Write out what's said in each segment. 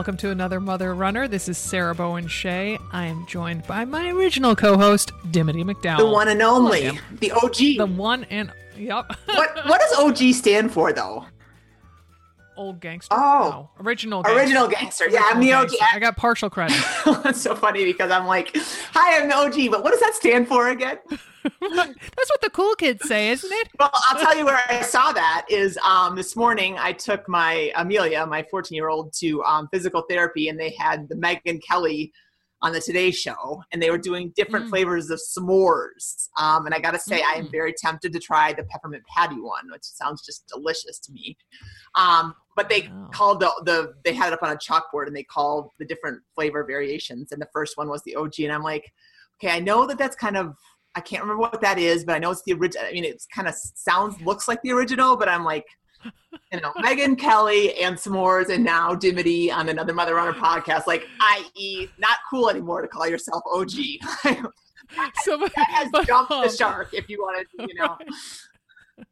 Welcome to another Mother Runner. This is Sarah Bowen Shea. I am joined by my original co-host, Dimity McDowell. The one and only, the OG. The one and yep. what what does OG stand for though? Old gangster. Oh. No, original. Gangster. Original gangster. Yeah, I'm the OG. gangster. I got partial credit. That's so funny because I'm like, hi, I'm the OG, but what does that stand for again? That's what the cool kids say, isn't it? Well, I'll tell you where I saw that is um, this morning I took my Amelia, my 14 year old, to um, physical therapy, and they had the Megyn Kelly on the Today Show, and they were doing different Mm. flavors of s'mores. Um, and I got to say, I am Mm. very tempted to try the peppermint patty one, which sounds just delicious to me. Um, but they Wow. called the, the they had it up on a chalkboard, and they called the different flavor variations, and the first one was the OG, and I'm like, okay, I know that that's kind of I can't remember what that is, but I know it's the original. I mean, it's kind of sounds looks like the original, but I'm like, you know, Megyn Kelly and s'mores, and now Dimity on another Mother Runner podcast. Like, i.e., not cool anymore to call yourself OG. So, that has but, jumped um, the shark. If you wanted, you know,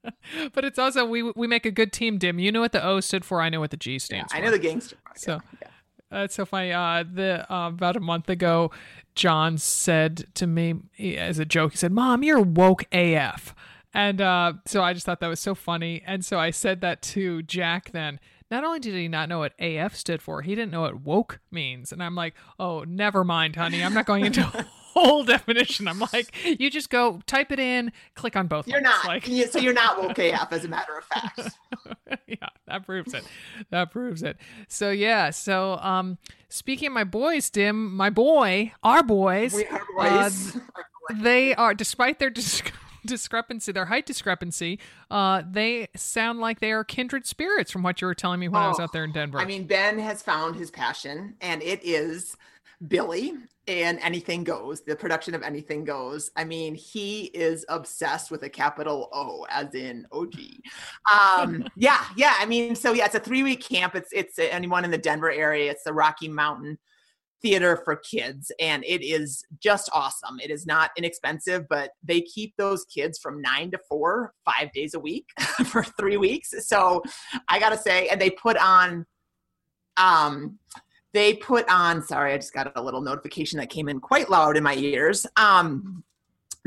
but it's also we we make a good team. Dim, you know what the O stood for. I know what the G yeah, stands I for. know the gangster. part, So- yeah. That's so funny. Uh, the uh, about a month ago, John said to me as a joke, he said, "Mom, you're woke AF," and uh, so I just thought that was so funny, and so I said that to Jack. Then not only did he not know what AF stood for, he didn't know what woke means, and I'm like, "Oh, never mind, honey. I'm not going into a whole definition." I'm like, "You just go type it in, click on both." You're links." not. like You- so you're not woke AF, as a matter of fact. yeah, that proves it. That proves it. So yeah, so um speaking of my boys, Dim, my boy, our boys, We are uh, they are despite their discrepancy, their height discrepancy, uh they sound like they are kindred spirits from what you were telling me when I was Oh, out there in Denver. I mean, Ben has found his passion, and it is Billy and Anything Goes, the production of Anything Goes. I mean, he is obsessed with a capital O, as in OG. Um, yeah, yeah. I mean, so yeah, it's a three week camp. It's it's anyone in the Denver area. It's the Rocky Mountain Theater for kids, and it is just awesome. It is not inexpensive, but they keep those kids from nine to four, five days a week for three weeks. So I gotta say, and they put on um they put on sorry i just got a little notification that came in quite loud in my ears um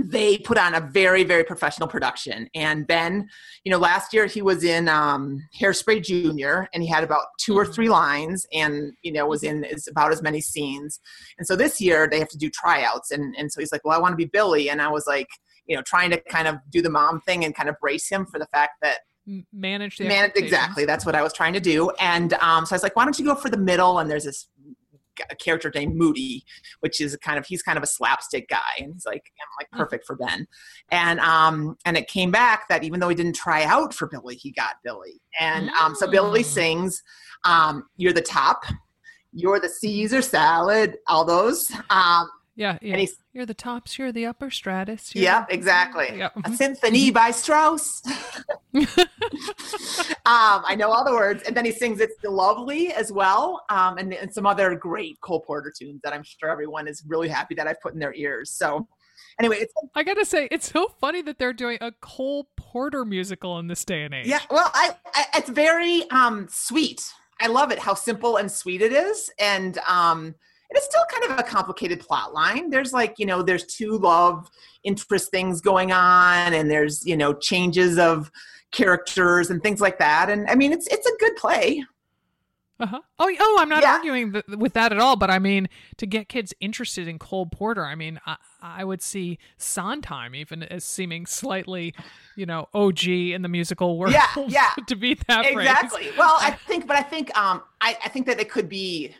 they put on a very very professional production and ben you know last year he was in um hairspray junior and he had about two or three lines and you know was in is about as many scenes and so this year they have to do tryouts and and so he's like well i want to be billy and i was like you know trying to kind of do the mom thing and kind of brace him for the fact that manage the Man, exactly. That's what I was trying to do. And um, so I was like, why don't you go for the middle? And there's this g- character named Moody, which is kind of he's kind of a slapstick guy, and he's like I'm like perfect for Ben. And um, and it came back that even though he didn't try out for Billy, he got Billy. And um, so Billy Mm. sings, um, "You're the top." You're the Caesar salad, all those. Um, Yeah, yeah. and he's, You're the tops, you're the upper stratus. Yep, the- exactly. Yep. A symphony by Strauss. um, I know all the words, and then he sings "It's Lovely" as well, um, and, and some other great Cole Porter tunes that I'm sure everyone is really happy that I've put in their ears. So, anyway, it's I gotta say, it's so funny that they're doing a Cole Porter musical in this day and age. yeah, well, I, I it's very um, sweet. I love it how simple and sweet it is, and um, and it's still kind of a complicated plot line. There's like you know, there's two love interest things going on, and there's you know changes of characters and things like that. And I mean, it's it's a good play. Uh-huh. Oh, oh, I'm not Yeah. arguing th- with that at all. But I mean, to get kids interested in Cole Porter, I mean, I, I would see Sondheim even as seeming slightly, you know, OG in the musical world. Yeah, yeah. to beat that phrase. exactly well i think but i think um I, I think that it could be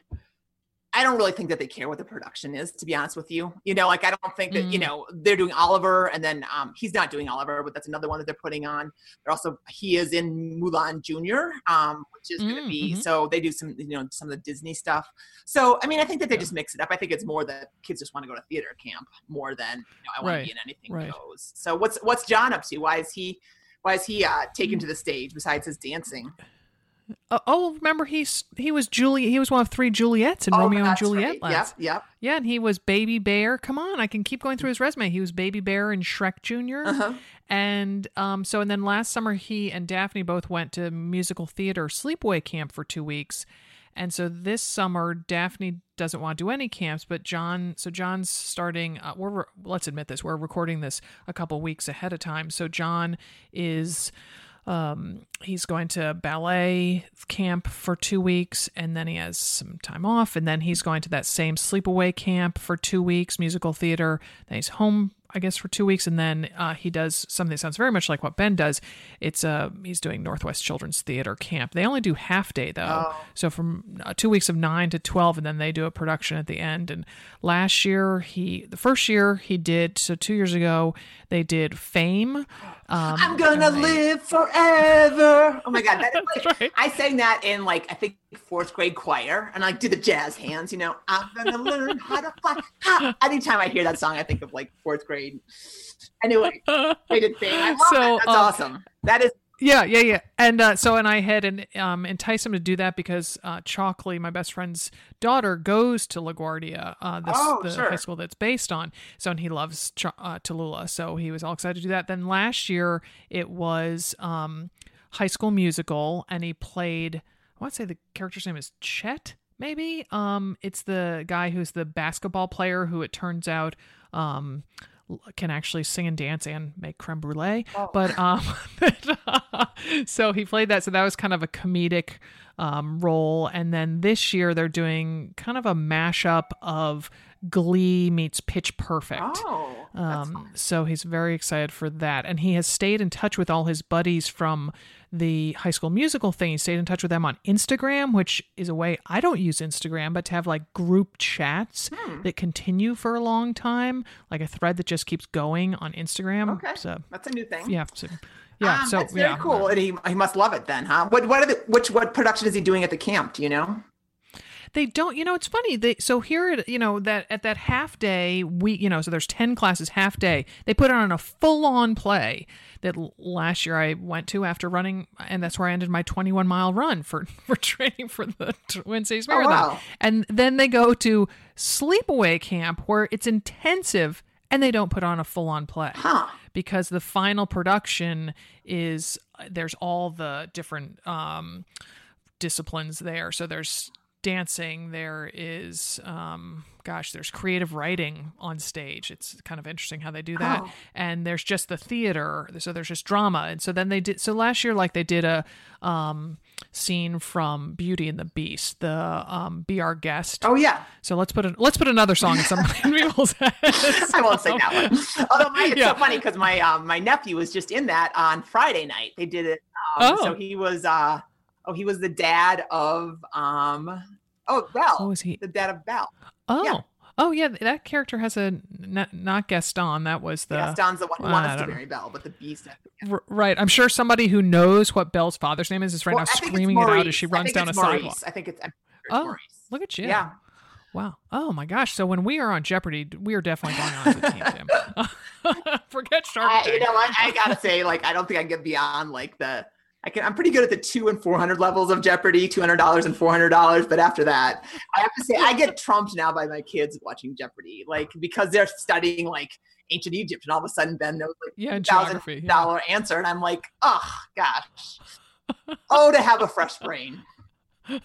I, don't really think that they care what the production is, to be honest with you. You know, like I don't think that, you Mm. know, they're doing Oliver and then um he's not doing Oliver, but that's another one that they're putting on. They're also he is in Mulan Jr., um, which is Mm, be mhm. so they do some, you know, some of the Disney stuff. So I mean, I think that they just mix it up. I think it's more that kids just want to go to theater camp more than you know, I want Right, to be in anything right. goes. So what's what's John up to? Why is he why is he uh taken to the stage besides his dancing? Uh, oh, remember he's he was Julie. He was one of three Juliets in Oh, Romeo and Juliet. right. last. Yep, yep. Yeah, and he was Baby Bear. Come on, I can keep going through his resume. He was Baby Bear in Shrek Junior. Uh-huh. And um, so, and then last summer, he and Daphne both went to musical theater sleepaway camp for two weeks. And so this summer, Daphne doesn't want to do any camps, but John, so John's starting. Uh, we're let's admit this, we're recording this a couple weeks ahead of time. So John is, um, he's going to ballet camp for two weeks, and then he has some time off, and then he's going to that same sleepaway camp for two weeks, musical theater. Then he's home I guess for two weeks, and then uh, he does something that sounds very much like what Ben does. It's uh he's doing Northwest Children's Theater camp. They only do half day though, Oh. so from uh, two weeks of nine to twelve, and then they do a production at the end. And last year he, the first year he did, so two years ago they did Fame. Um, I'm gonna they- live forever. Oh my god, that is like, right. I sang that in like I think fourth grade choir, and I like, did the jazz hands. You know, I'm gonna learn how to fly. Ha. Anytime I hear that song, I think of like fourth grade. Anyway, I did sing. I So, that. That's um, awesome. That is Yeah, yeah, yeah. And uh, so, and I had and um, enticed him to do that because uh, Chalkley, my best friend's daughter, goes to LaGuardia, uh, this, Oh, the sure. high school that's based on. So, and he loves Ch- uh, Tallulah, so he was all excited to do that. Then last year it was um, High School Musical, and he played. I want to say the character's name is Chet. Maybe um, it's the guy who's the basketball player who it turns out um, can actually sing and dance and make creme brulee. Oh. But um, so he played that. So that was kind of a comedic um, role. And then this year they're doing kind of a mashup of Glee meets Pitch Perfect. oh, Um, so he's very excited for that. And he has stayed in touch with all his buddies from the high school musical thing. He stayed in touch with them on Instagram, which is a way I don't use Instagram, but to have like group chats Hmm. that continue for a long time, like a thread that just keeps going on Instagram. Okay. So that's a new thing. yeah. So, yeah. Um, so that's very yeah. cool, and he, he must love it then, huh? What what are the, which what production is he doing at the camp? Do you know? They don't, you know, it's funny. They so here, at, you know, that at that half day we you know, so there's ten classes half day. They put on a full on play that last year I went to after running, and that's where I ended my 21 mile run for for training for the Twin Cities Oh, Marathon. wow. And then they go to sleepaway camp where it's intensive, and they don't put on a full on play Huh? because the final production is there's all the different um, disciplines there. So there's dancing, there is um, gosh, there's creative writing on stage. It's kind of interesting how they do that. Oh. And there's just the theater, so there's just drama. And so then they did. So last year, like they did a um, scene from Beauty and the Beast, the um, "Be Our Guest." Oh yeah. So let's put a, let's put another song in some people's heads. I won't say that one. Although my, it's Yeah. so funny because my um, my nephew was just in that on Friday night. They did it. Um, Oh. So he was uh oh he was the dad of um oh Belle. Oh, is he? the dad of Belle. Oh. Yeah. Oh yeah, that character has a not, not Gaston. That was the Gaston's the one who I wants to marry Belle, but the Beast. R- right. I'm sure somebody who knows what Belle's father's name is is right Well, now screaming it out as she runs down a Maurice. sidewalk. I think it's, sure it's Oh, Maurice. Look at you. Yeah. Wow. Oh my gosh. So when we are on Jeopardy, we are definitely going on as a team, Forget Shark I, you know, I, I gotta say, like, I don't think I can get beyond like the. I can. I'm pretty good at the two and four hundred levels of Jeopardy, two hundred dollars and four hundred dollars. But after that, I have to say, I get trumped now by my kids watching Jeopardy, like because they're studying like ancient Egypt, and all of a sudden Ben knows like yeah, thousand. Yeah. dollar answer, and I'm like, oh gosh, oh to have a fresh brain.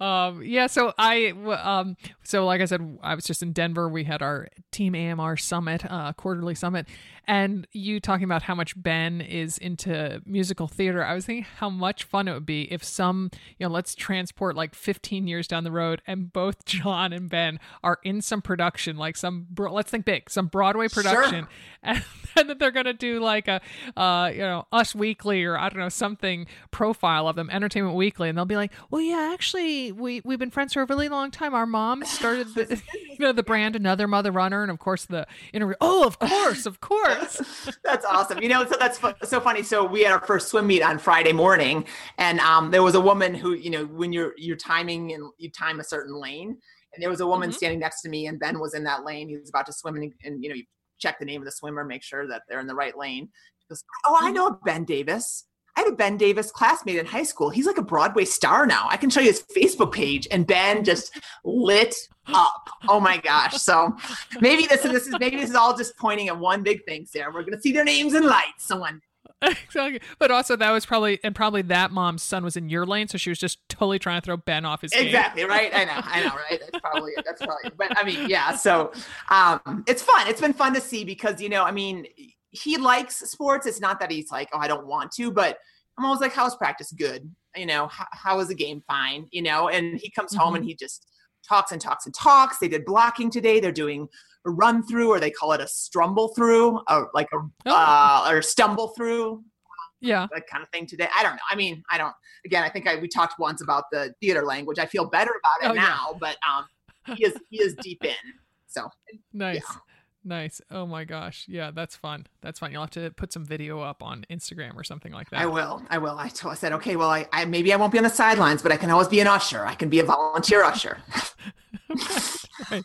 um yeah so i um so like i said i was just in denver we had our Team AMR Summit, uh, quarterly summit, and you talking about how much Ben is into musical theater. I was thinking how much fun it would be if some, you know, let's transport like 15 years down the road, and both John and Ben are in some production, like some, let's think big, some Broadway production, sure. and then they're gonna do like a, uh, you know, Us Weekly or I don't know something profile of them, Entertainment Weekly, and they'll be like, well, yeah, actually, we we've been friends for a really long time. Our mom started the, you know, the brand Another Mother Runner, and of course the interview. Oh, of course, of course. that's awesome. You know, so that's so funny. So we had our first swim meet on Friday morning, and um, there was a woman who, you know, when you're you're timing and you time a certain lane, and there was a woman mm-hmm. standing next to me, and Ben was in that lane. He was about to swim, and, and you know, you check the name of the swimmer, make sure that they're in the right lane. He goes, "Oh, I mm-hmm. know Ben Davis." I have a Ben Davis classmate in high school. He's like a Broadway star now. I can show you his Facebook page. And Ben just lit up. Oh my gosh. So maybe this is this is maybe this is all just pointing at one big thing, Sarah. We're gonna see their names in lights. Someone exactly. But also that was probably and probably that mom's son was in your lane, so she was just totally trying to throw Ben off his Exactly, game. right? I know, I know, right? That's probably it. That's probably it. But I mean, yeah, so um it's fun. It's been fun to see because you know, I mean, he likes sports. It's not that he's like, oh, I don't want to, but I'm always like, how's practice? Good. You know, how, how is the game? Fine. You know, and he comes mm-hmm. home and he just talks and talks and talks. They did blocking today. They're doing a run through, or they call it a strumble through, or like a oh. uh, or stumble through. Yeah, that kind of thing today. I don't know. I mean, I don't. Again, I think I we talked once about the theater language. I feel better about it oh, now, yeah. but um, he is he is deep in. So nice. Yeah. Nice. Oh my gosh. Yeah, that's fun. That's fun. You'll have to put some video up on Instagram or something like that. I will. I will. I, told, I said, okay, well, I, I maybe I won't be on the sidelines, but I can always be an usher. I can be a volunteer usher. right.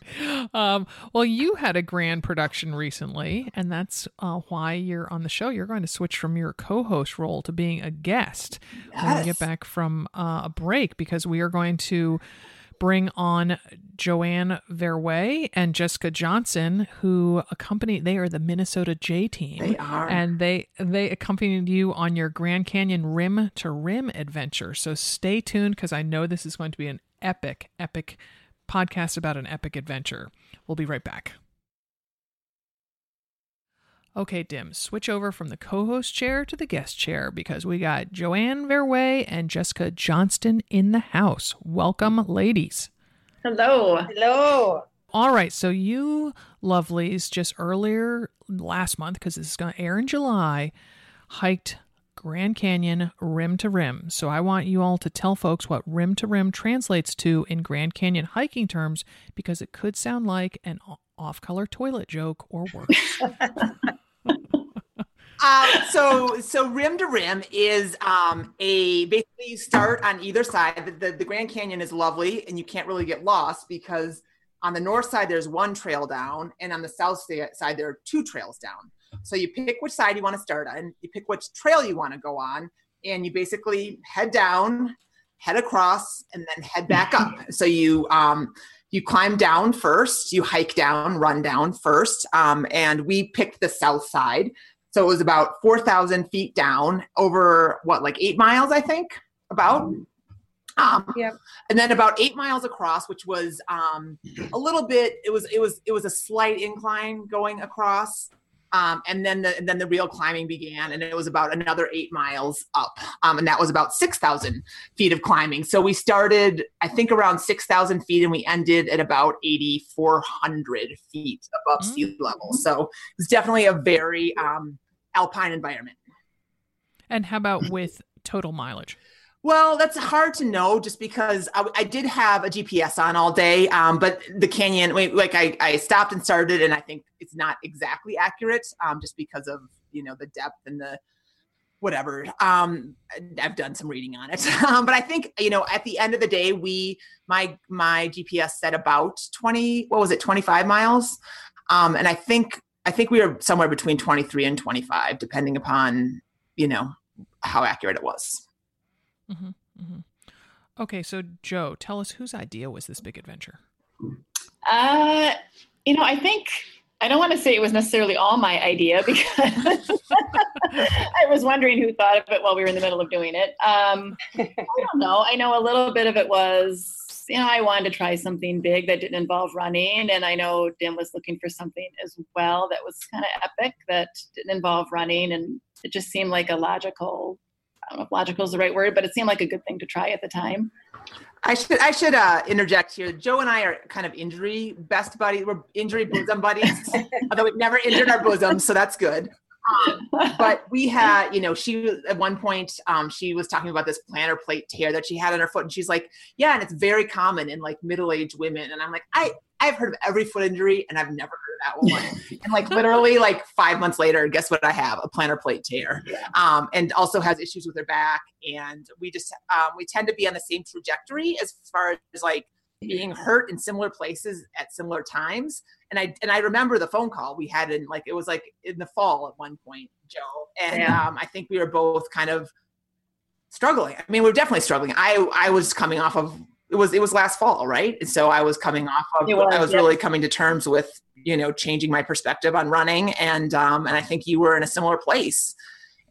Um, well, you had a grand production recently, and that's uh, why you're on the show. You're going to switch from your co-host role to being a guest yes. when we get back from uh, a break because we are going to bring on Joanne Verwey and Jessica Johnson, who accompany. They are the Minnesota J team. They are, and they they accompanied you on your Grand Canyon rim to rim adventure. So stay tuned because I know this is going to be an epic, epic podcast about an epic adventure. We'll be right back. Okay, Dim, switch over from the co host chair to the guest chair because we got Joanne Verway and Jessica Johnston in the house. Welcome, ladies. Hello. Hello. All right, so you lovelies just earlier last month, because this is going to air in July, hiked Grand Canyon rim to rim. So I want you all to tell folks what rim to rim translates to in Grand Canyon hiking terms because it could sound like an off color toilet joke or worse. Um, so so rim to rim is um, a basically you start on either side. The, the, the Grand Canyon is lovely, and you can't really get lost because on the north side there's one trail down, and on the south side there are two trails down. So you pick which side you want to start on, you pick which trail you want to go on, and you basically head down, head across, and then head back up. So you um, you climb down first, you hike down, run down first, um, and we picked the south side so it was about 4,000 feet down over what, like eight miles, I think, about. Um, yep. and then about eight miles across, which was um, a little bit. It was it was it was a slight incline going across, um, and then the and then the real climbing began, and it was about another eight miles up, um, and that was about six thousand feet of climbing. So we started, I think, around six thousand feet, and we ended at about eighty four hundred feet above mm-hmm. sea level. So it's definitely a very um, alpine environment. And how about with total mileage? Well, that's hard to know just because I, I did have a GPS on all day, um, but the canyon, like I, I stopped and started, and I think it's not exactly accurate um, just because of you know the depth and the whatever. Um, I've done some reading on it, um, but I think you know at the end of the day, we my my GPS said about twenty. What was it? Twenty five miles, um, and I think I think we were somewhere between 23 and 25, depending upon, you know, how accurate it was. Mm-hmm, mm-hmm. Okay, so Joe, tell us whose idea was this big adventure? Uh, you know, I think I don't want to say it was necessarily all my idea because I was wondering who thought of it while we were in the middle of doing it. Um, I don't know. I know a little bit of it was you know, I wanted to try something big that didn't involve running. And I know Dim was looking for something as well that was kind of epic that didn't involve running. And it just seemed like a logical, I don't know if logical is the right word, but it seemed like a good thing to try at the time. I should I should uh, interject here. Joe and I are kind of injury best buddies. We're injury bosom buddies, although we've never injured our bosoms, so that's good. Um, but we had, you know, she at one point um, she was talking about this plantar plate tear that she had on her foot, and she's like, "Yeah, and it's very common in like middle-aged women." And I'm like, "I I've heard of every foot injury, and I've never heard of that one." and like literally, like five months later, guess what? I have a plantar plate tear, yeah. um, and also has issues with her back. And we just um, we tend to be on the same trajectory as far as like being hurt in similar places at similar times. And I and I remember the phone call we had in like it was like in the fall at one point, Joe. And yeah. um, I think we were both kind of struggling. I mean, we are definitely struggling. I I was coming off of it was it was last fall, right? And so I was coming off of was, I was yeah. really coming to terms with you know changing my perspective on running, and um, and I think you were in a similar place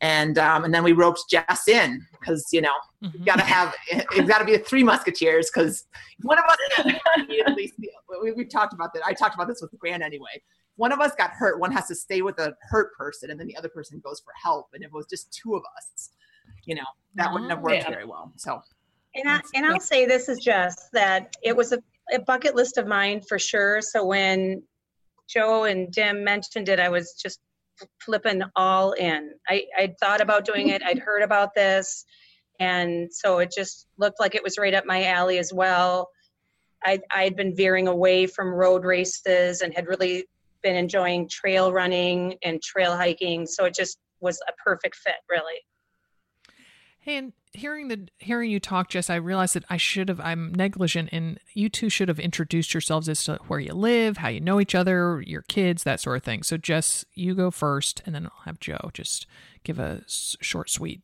and um, and then we roped Jess in because you know mm-hmm. you got to have it's got to be a three musketeers because one of us at least we, we talked about that. I talked about this with Grant anyway. One of us got hurt. One has to stay with a hurt person, and then the other person goes for help. And if it was just two of us, you know, that oh, wouldn't have worked yeah. very well. So, and I, and I'll say this is just that it was a, a bucket list of mine for sure. So when Joe and Dim mentioned it, I was just flipping all in. I, I'd thought about doing it, I'd heard about this, and so it just looked like it was right up my alley as well. I, I'd been veering away from road races and had really been enjoying trail running and trail hiking, so it just was a perfect fit, really. Hey, and hearing the hearing you talk, Jess, I realized that I should have. I'm negligent, and you two should have introduced yourselves as to where you live, how you know each other, your kids, that sort of thing. So, Jess, you go first, and then I'll have Joe just give a short, sweet.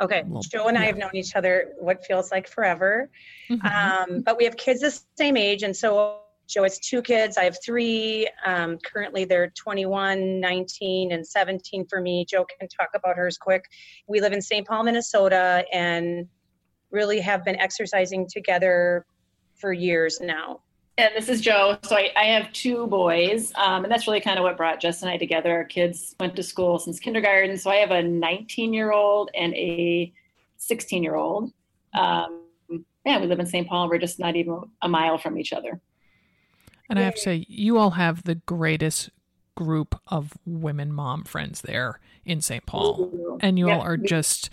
Okay, Joe and yeah. I have known each other what feels like forever, mm-hmm. um, but we have kids the same age, and so Joe has two kids. I have three. Um, currently, they're 21, 19, and 17 for me. Joe can talk about hers quick. We live in St. Paul, Minnesota, and really have been exercising together for years now. And this is Joe. So I, I have two boys, um, and that's really kind of what brought Jess and I together. Our kids went to school since kindergarten. So I have a 19 year old and a 16 year old. Um, yeah, we live in St. Paul. We're just not even a mile from each other. And I have to say, you all have the greatest group of women mom friends there in St. Paul. And you all are just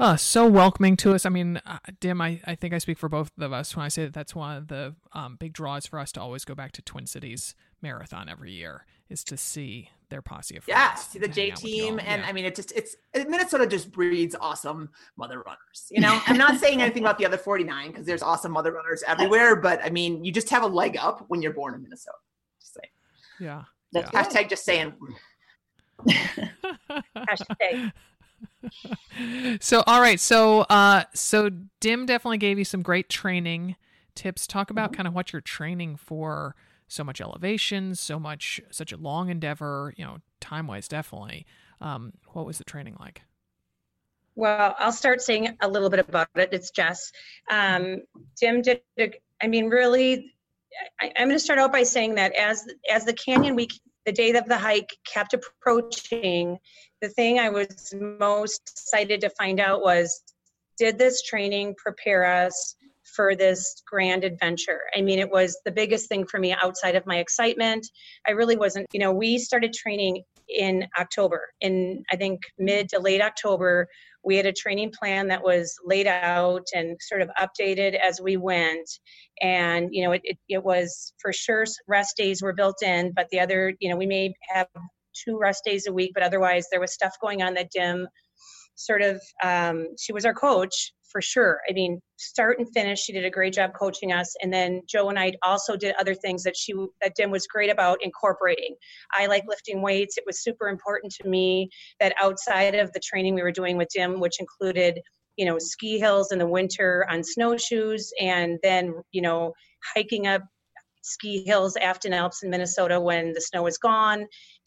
uh, so welcoming to us. I mean, uh, Dim, I, I think I speak for both of us when I say that that's one of the um, big draws for us to always go back to Twin Cities Marathon every year is to see their posse of friends. Yeah, see the J team, and yeah. I mean, it just it's Minnesota just breeds awesome mother runners. You know, I'm not saying anything about the other 49 because there's awesome mother runners everywhere, but I mean, you just have a leg up when you're born in Minnesota. Just saying. Yeah. yeah. Hashtag just saying. Hashtag. so all right so uh so dim definitely gave you some great training tips talk about mm-hmm. kind of what you're training for so much elevation, so much, such a long endeavor, you know, time wise, definitely. Um, what was the training like? Well, I'll start saying a little bit about it. It's Jess. Um, Dim did, I mean, really, I, am going to start out by saying that as as the canyon week, the day of the hike kept approaching, the thing I was most excited to find out was, did this training prepare us for this grand adventure. I mean, it was the biggest thing for me outside of my excitement. I really wasn't, you know, we started training in October. In I think mid to late October, we had a training plan that was laid out and sort of updated as we went. And, you know, it, it, it was for sure rest days were built in, but the other, you know, we may have two rest days a week, but otherwise there was stuff going on that Dim sort of um, she was our coach for sure. I mean, start and finish, she did a great job coaching us. And then Joe and I also did other things that she that Dim was great about incorporating. I like lifting weights. It was super important to me that outside of the training we were doing with Dim, which included you know ski hills in the winter on snowshoes, and then you know hiking up ski hills, Afton Alps in Minnesota when the snow is gone,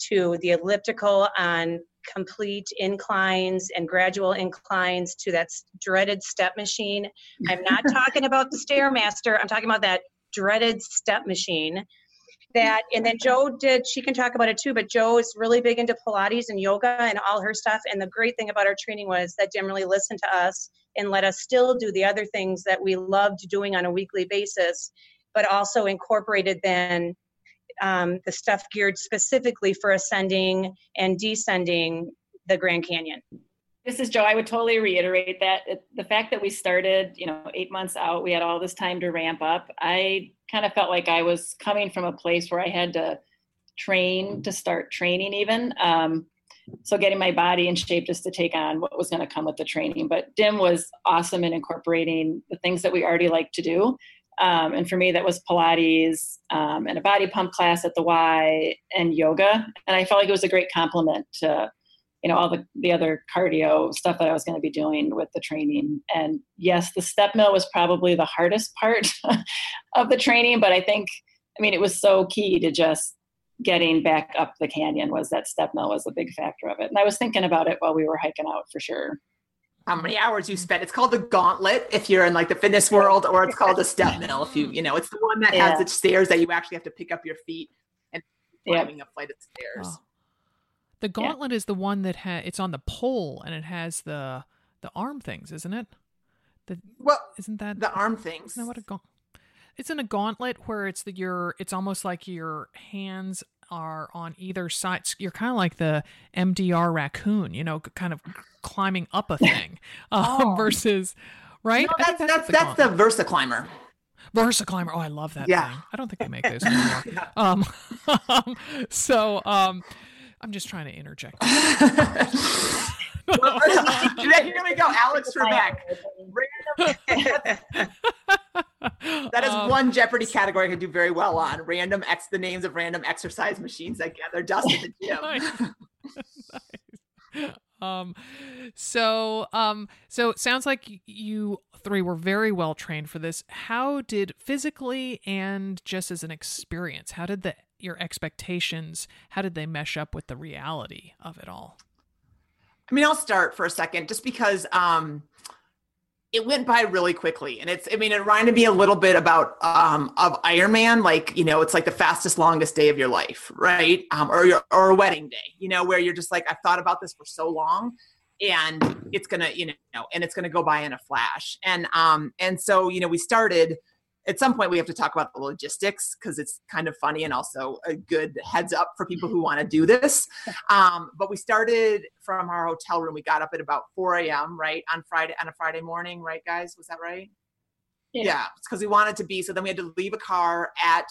to the elliptical on complete inclines and gradual inclines to that dreaded step machine. I'm not talking about the Stairmaster, I'm talking about that dreaded step machine that and then joe did she can talk about it too but joe is really big into pilates and yoga and all her stuff and the great thing about our training was that Dim really listened to us and let us still do the other things that we loved doing on a weekly basis but also incorporated then um, the stuff geared specifically for ascending and descending the grand canyon this is Joe. I would totally reiterate that the fact that we started, you know, eight months out, we had all this time to ramp up. I kind of felt like I was coming from a place where I had to train to start training, even. Um, so getting my body in shape just to take on what was going to come with the training. But Dim was awesome in incorporating the things that we already like to do. Um, and for me, that was Pilates um, and a body pump class at the Y and yoga. And I felt like it was a great complement to you know all the the other cardio stuff that I was going to be doing with the training. And yes, the step mill was probably the hardest part of the training, but I think I mean it was so key to just getting back up the canyon was that step mill was a big factor of it. And I was thinking about it while we were hiking out for sure. How many hours you spent? It's called the gauntlet if you're in like the fitness world, or it's called the step mill if you you know it's the one that yeah. has the stairs that you actually have to pick up your feet and climbing yeah. a flight of stairs. Oh. The gauntlet yeah. is the one that ha- it's on the pole and it has the the arm things, isn't it? The well, isn't that the arm things? Isn't that what a gauntlet? Isn't a gauntlet where it's the your it's almost like your hands are on either side. You're kind of like the MDR raccoon, you know, kind of climbing up a thing, um, oh. versus right. No, that's that's, that's, the, that's the Versa climber. Versa climber. Oh, I love that. Yeah. Thing. I don't think they make those anymore. yeah. um, so um, I'm just trying to interject. Here we go, Alex Trebek. That is um, one Jeopardy category I can do very well on. Random X, the names of random exercise machines that gather dust in the gym. nice. nice. Um, so, um, so it sounds like you three were very well trained for this. How did physically and just as an experience, how did the your expectations how did they mesh up with the reality of it all i mean i'll start for a second just because um it went by really quickly. And it's i mean it reminded me a little bit about um of ironman like you know it's like the fastest longest day of your life right? Um or your or a wedding day you know where you're just like i've thought about this for so long and it's gonna you know and it's gonna go by in a flash. And um and so you know we started at some point we have to talk about the logistics because it's kind of funny and also a good heads up for people who want to do this. Um, but we started from our hotel room. We got up at about 4 a.m. right on Friday on a Friday morning, right, guys? Was that right? Yeah, yeah it's because we wanted to be. So then we had to leave a car at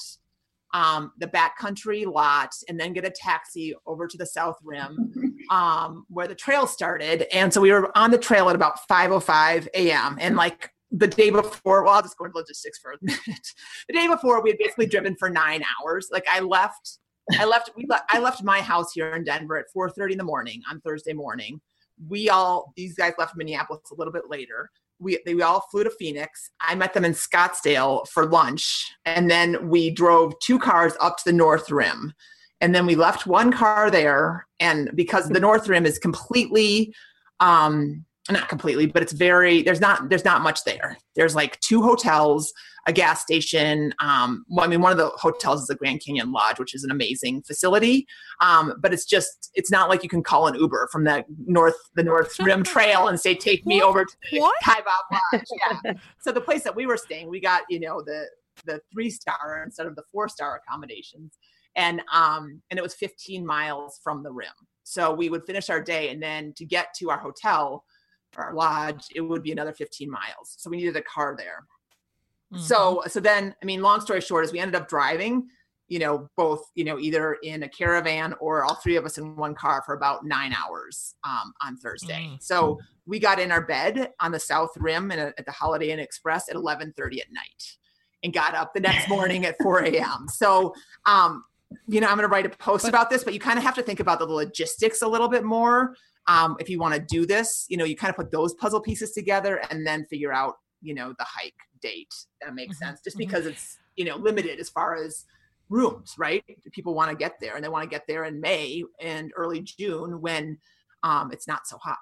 um, the backcountry lot and then get a taxi over to the South Rim um, where the trail started. And so we were on the trail at about 5:05 a.m. and like the day before, well, I'll just go into logistics for a minute. the day before, we had basically driven for nine hours. Like I left, I left, we I left my house here in Denver at 4:30 in the morning on Thursday morning. We all, these guys left Minneapolis a little bit later. We they we all flew to Phoenix. I met them in Scottsdale for lunch, and then we drove two cars up to the North Rim, and then we left one car there. And because the North Rim is completely um, not completely but it's very there's not there's not much there. There's like two hotels a gas station um well, i mean one of the hotels is the grand canyon lodge which is an amazing facility. Um but it's just it's not like you can call an uber from the north the north rim trail and say take me over to what? lodge. Yeah. So the place that we were staying we got you know the the three star instead of the four star accommodations. And um and it was 15 miles from the rim. So we would finish our day and then to get to our hotel our lodge, it would be another 15 miles. So we needed a car there. Mm-hmm. So so then, I mean, long story short is we ended up driving, you know, both, you know, either in a caravan or all three of us in one car for about nine hours um, on Thursday. Mm-hmm. So we got in our bed on the South Rim a, at the Holiday Inn Express at 11:30 at night, and got up the next morning at 4 a.m. So um, you know, I'm going to write a post but, about this, but you kind of have to think about the logistics a little bit more um, if you want to do this you know you kind of put those puzzle pieces together and then figure out you know the hike date that makes mm-hmm. sense just mm-hmm. because it's you know limited as far as rooms right people want to get there and they want to get there in may and early june when um, it's not so hot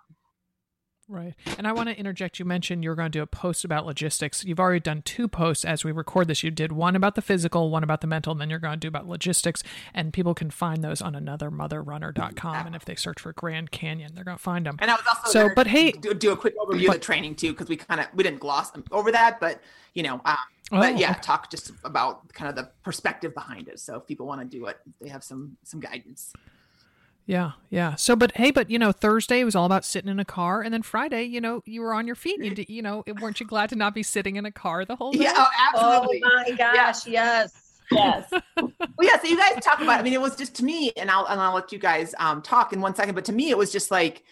Right. And I want to interject. You mentioned you were going to do a post about logistics. You've already done two posts as we record this. You did one about the physical, one about the mental, and then you're going to do about logistics. And people can find those on anothermotherrunner.com. And if they search for Grand Canyon, they're going to find them. and i was also So, but hey- do, do a quick overview of the training too because we kind of we didn't gloss over that but you know um, but Oh, yeah okay. talk just about kind of the perspective behind it so if people want to do it they have some some guidance Yeah, yeah. So, but hey, but you know, Thursday was all about sitting in a car, and then Friday, you know, you were on your feet. You, d- you know, weren't you glad to not be sitting in a car the whole day? yeah oh, Oh absolutely my gosh, yes. Yes. well yeah so you guys talk about i mean it was just to me and i'll and i'll let you guys um talk in one second but to me it was just like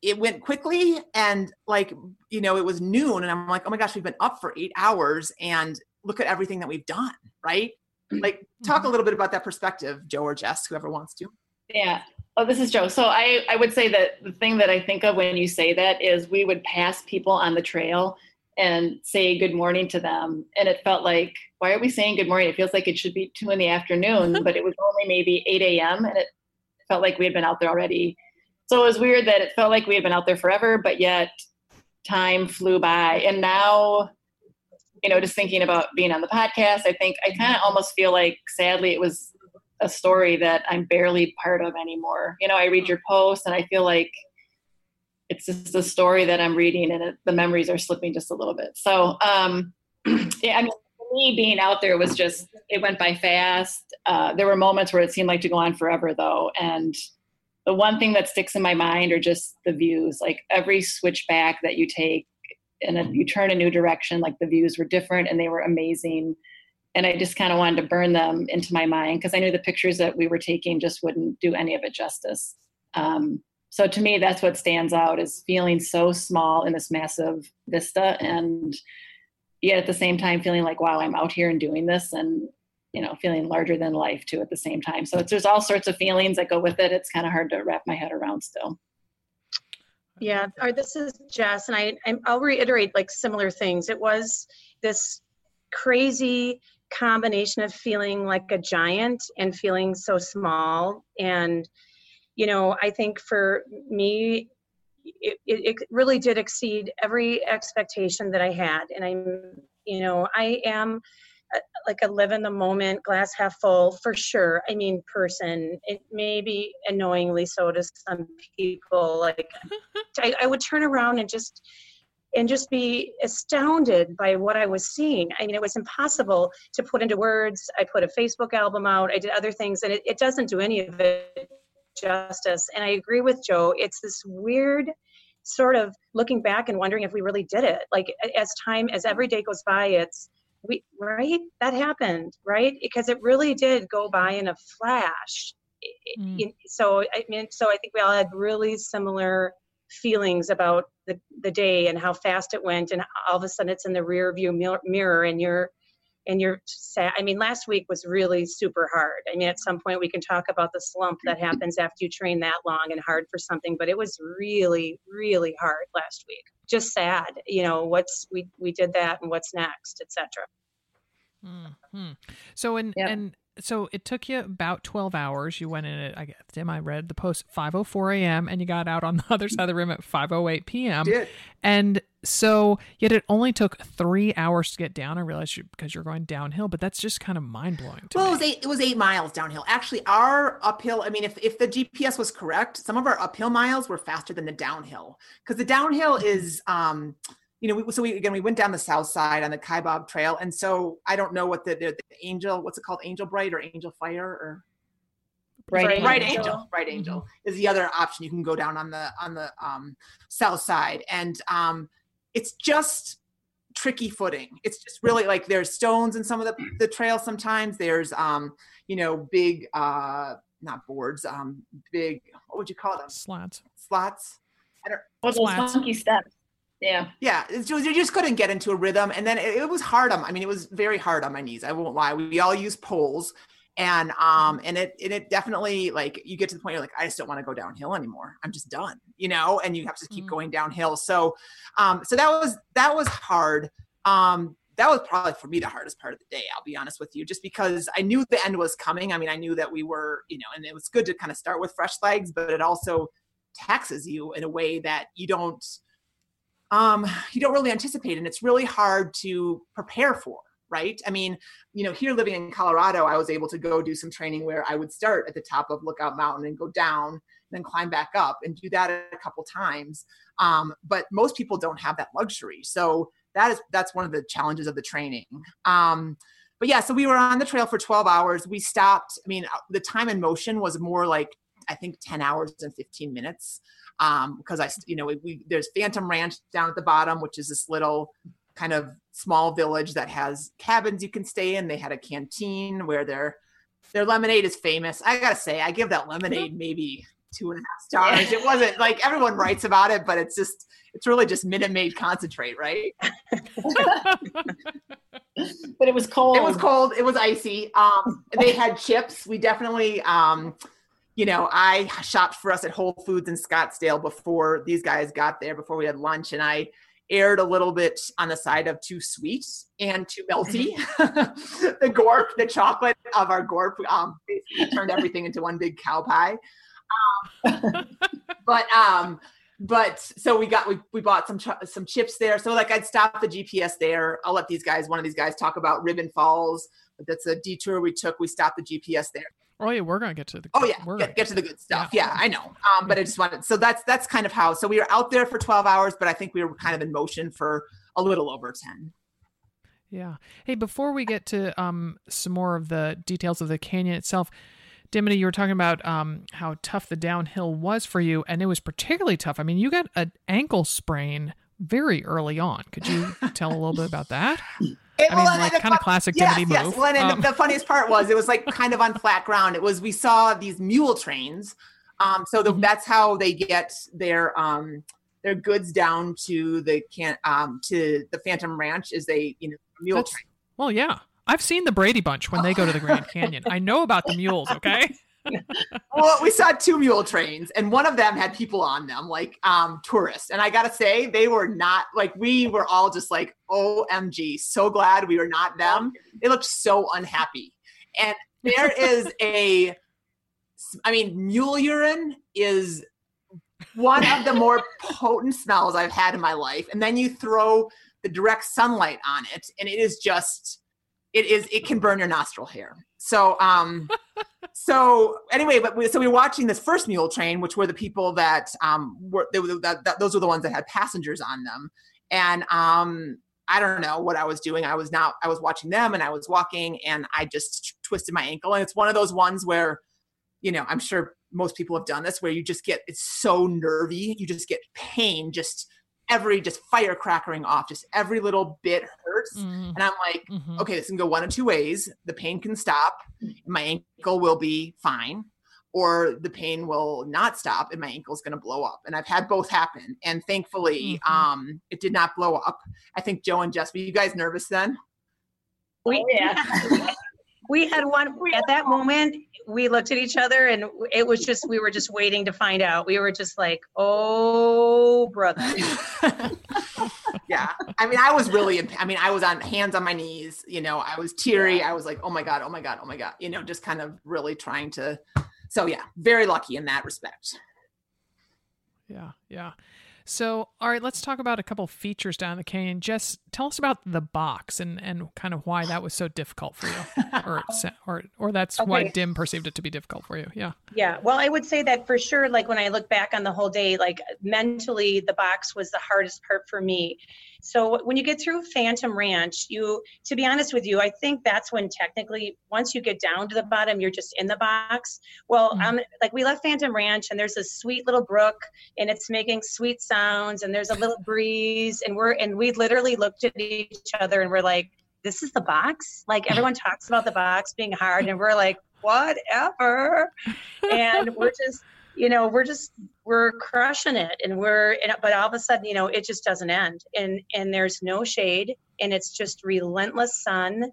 it went quickly and like you know it was noon and i'm like oh my gosh we've been up for eight hours and look at everything that we've done right like talk a little bit about that perspective joe or jess whoever wants to Yeah. Oh, this is Joe. So I, I would say that the thing that I think of when you say that is we would pass people on the trail and say good morning to them. And it felt like, why are we saying good morning? It feels like it should be two in the afternoon, but it was only maybe 8 a.m. And it felt like we had been out there already. So it was weird that it felt like we had been out there forever, but yet time flew by. And now, you know, just thinking about being on the podcast, I think I kind of almost feel like sadly it was a story that I'm barely part of anymore. You know, I read your posts and I feel like it's just a story that I'm reading and it, the memories are slipping just a little bit. So, um, yeah, I mean, for me being out there was just, it went by fast. Uh, there were moments where it seemed like to go on forever though. And the one thing that sticks in my mind are just the views, like every switchback that you take and you turn a new direction, like the views were different and they were amazing and I just kind of wanted to burn them into my mind because I knew the pictures that we were taking just wouldn't do any of it justice. Um, so to me, that's what stands out is feeling so small in this massive vista, and yet at the same time feeling like, wow, I'm out here and doing this, and you know, feeling larger than life too at the same time. So it's, there's all sorts of feelings that go with it. It's kind of hard to wrap my head around still. Yeah, or this is Jess, and I, I'll reiterate like similar things. It was this crazy combination of feeling like a giant and feeling so small. And, you know, I think for me, it, it, really did exceed every expectation that I had. And I'm, you know, I am uh, like a live in the moment, glass half full for sure. I mean, person. It may be annoyingly so to some people. Like, I, I would turn around and just and just be astounded by what I was seeing. I mean, it was impossible to put into words. I put a Facebook album out. I did other things, and it, it doesn't do any of it justice. And I agree with Joe. It's this weird sort of looking back and wondering if we really did it. Like as time, as every day goes by, it's we right that happened right because it really did go by in a flash. Mm. So I mean, so I think we all had really similar feelings about the, the day and how fast it went and all of a sudden it's in the rear view mirror and you're and you're sad. I mean last week was really super hard. I mean at some point we can talk about the slump that happens after you train that long and hard for something but it was really really hard last week. Just sad you know what's we we did that and what's next etc hmm So and Yep. and so it took you about twelve hours. You went in at I guess Dim, I read the post five oh four a.m. and you got out on the other side of the room at five oh eight p.m. did And so yet it only took three hours to get down. I realized you because you're going downhill, but that's just kind of mind blowing to well, it was eight. It was eight miles downhill. Actually, our uphill. I mean, if if the GPS was correct, some of our uphill miles were faster than the downhill because the downhill is, um, you know, we, so we again we went down the south side on the Kaibab Trail, and so I don't know what the, the, the Angel, what's it called, Angel Bright or Angel Fire or Right. Right. Right Angel. Angel, Right Angel is the other option. You can go down on the on the um, south side, and um, it's just tricky footing. It's just really like there's stones in some of the the trails. Sometimes there's um, you know big uh, not boards, um, big what would you call them? Slats. Slots. Well, those Slats. funky steps. Yeah. Yeah, it's just, you just couldn't get into a rhythm, and then it, it was hard on. I mean, it was very hard on my knees. I won't lie. We all use poles, and um, and it and it definitely like you get to the point you're like, I just don't want to go downhill anymore. I'm just done, you know. And you have to keep Mm. going downhill. So, um, so that was that was hard. Um, that was probably for me the hardest part of the day i'll be honest with you just because i knew the end was coming i mean i knew that we were you know and it was good to kind of start with fresh legs but it also taxes you in a way that you don't um you don't really anticipate and it's really hard to prepare for right? I mean you know here living in colorado i was able to go do some training where i would start at the top of lookout mountain and go down then climb back up and do that a couple times. Um, but most people don't have that luxury. So that is that's one of the challenges of the training. Um, but yeah so we were on the trail for 12 hours. We stopped i mean uh, the time in motion was more like i think 10 hours and 15 minutes um, because i you know we, we, there's phantom ranch down at the bottom which is this little kind of small village that has cabins you can stay in they had a canteen where their their lemonade is famous i gotta say i give that lemonade maybe two and a half stars it wasn't like everyone writes about it but it's just it's really just Minute Maid concentrate, right? but it was cold. It was cold. It was icy. Um, they had chips. We definitely, um, you know, I shopped for us at Whole Foods in Scottsdale before these guys got there, before we had lunch, and I aired a little bit on the side of too sweet and too melty. the gorp, the chocolate of our gorp, um, basically turned everything into one big cow pie. Um, but um, but so we got we, we bought some ch- some chips there. So like i'd stop the gps there. I'll let these guys one of these guys talk about ribbon falls but that's a detour we took. We stopped the gps there oh yeah we're gonna get to the oh yeah get, get to the good stuff. Yeah, yeah i know. Um, but i just wanted so that's that's kind of how so we were out there for 12 hours but i think we were kind of in motion for a little over 10 yeah. Hey before we get to um some more of the details of the canyon itself Dimity, you were talking about um, how tough the downhill was for you, and it was particularly tough. I mean, you got an ankle sprain very early on. Could you tell a little bit about that? It, I mean, well, like kind of classic yes, Dimity yes. move. Well, and um, the, the, funniest part was it was like kind of on flat ground. It was we saw these mule trains. Um, so the, mm-hmm. that's how they get their um, their goods down to the can um, to the Phantom Ranch. Is they you know mule train. Well, yeah. I've seen the Brady Bunch when they go to the Grand Canyon. I know about the mules, okay? well, we saw two mule trains, and one of them had people on them, like um, tourists. And I gotta say, they were not like we were all just like, "OMG!" So glad we were not them. They looked so unhappy. And there is a, I mean, mule urine is one of the more potent smells I've had in my life. And then you throw the direct sunlight on it, and it is just it is it can burn your nostril hair. So um so anyway, but we, so we were watching this first mule train, which were the people that um were, they were that, that, those were the ones that had passengers on them, and um I don't know what I was doing. I was now I was watching them and I was walking and I just twisted my ankle. And it's one of those ones where you know I'm sure most people have done this where you just get it's so nervy. You just get pain just every just firecrackering off, just every little bit hurts. Mm-hmm. And I'm like, mm-hmm. okay, this can go one of two ways. The pain can stop, my ankle will be fine, or the pain will not stop and my ankle is going to blow up. And I've had both happen. And thankfully, mm-hmm. um, it did not blow up. I think Jo and Jess, were you guys nervous then? We, oh, yeah. we had one at that moment we looked at each other and it was just we were just waiting to find out. We were just like oh brother. Yeah. I mean i was really i mean i was on hands on my knees you know i was teary. Yeah. i was like oh my god oh my god oh my god you know just kind of really trying to so yeah very lucky in that respect. Yeah yeah so, all right, let's talk about a couple features down the canyon. Jess, tell us about the box and, and kind of why that was so difficult for you, or or or that's okay. why Dim perceived it to be difficult for you. Yeah. Yeah. Well, I would say that for sure. Like when I look back on the whole day, like mentally, the box was the hardest part for me. So when you get through Phantom Ranch, you, to be honest with you, I think that's when technically, once you get down to the bottom, you're just in the box. Well, mm-hmm. um, like we left Phantom Ranch, and there's a sweet little brook, and it's making sweet sounds, and there's a little breeze, and we're and we literally looked at each other, and we're like, "This is the box." Like everyone talks about the box being hard, and we're like, "Whatever," and we're just you know we're just we're crushing it and we're but all of a sudden you know it just doesn't end. And and there's no shade and it's just relentless sun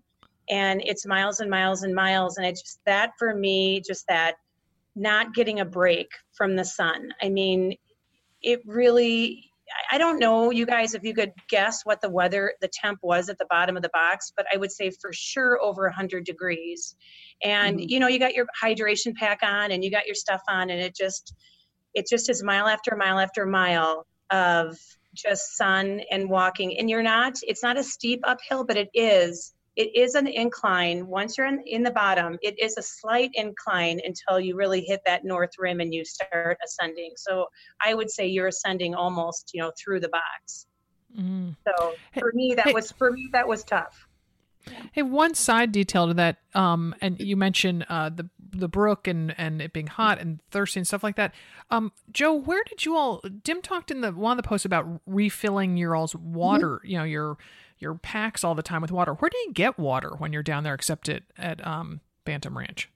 and it's miles and miles and miles. And it's just that for me just that not getting a break from the sun. I mean it really I don't know, you guys, if you could guess what the weather, the temp was at the bottom of the box, but I would say for sure over 100 degrees. And Mhm. you know, you got your hydration pack on and you got your stuff on, and it just, it just is mile after mile after mile of just sun and walking. And you're not, it's not a steep uphill, but it is. It is an incline. Once you're in, in the bottom, it is a slight incline until you really hit that north rim and you start ascending. So I would say you're ascending almost, you know, through the box. Mm. So for me, that hey- was for me that was tough. Hey, one side detail to that, um, and you mentioned uh, the the brook and and it being hot and thirsty and stuff like that. Um, Jo, where did you all? Dim talked in the one of the posts about refilling your all's water. You know your your packs all the time with water. Where do you get water when you're down there, except at at um, Phantom Ranch?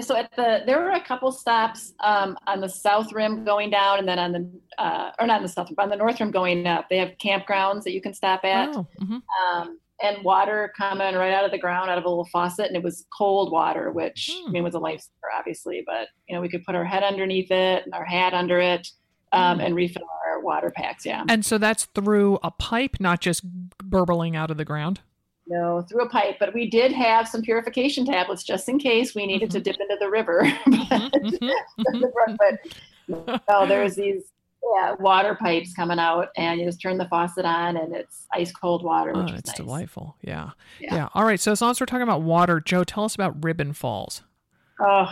So at the there were a couple stops um, on the south rim going down, and then on the uh, or not on the south rim, on the north rim going up. They have campgrounds that you can stop at, Oh, mhm. um, and water coming right out of the ground out of a little faucet, and it was cold water, which Hmm. I mean was a lifesaver, obviously. But you know we could put our head underneath it and our hat under it, um, Hmm. and refill our water packs. Yeah, and so that's through a pipe, not just burbling out of the ground. no, through a pipe. But we did have some purification tablets just in case we needed to mm-hmm. dip into the river. But no, there's these yeah, water pipes coming out, and you just turn the faucet on, and it's ice cold water, Oh, which is it's nice. delightful. Yeah. Yeah. yeah. All right. So as long as we're talking about water, Jo, tell us about Ribbon Falls. Oh,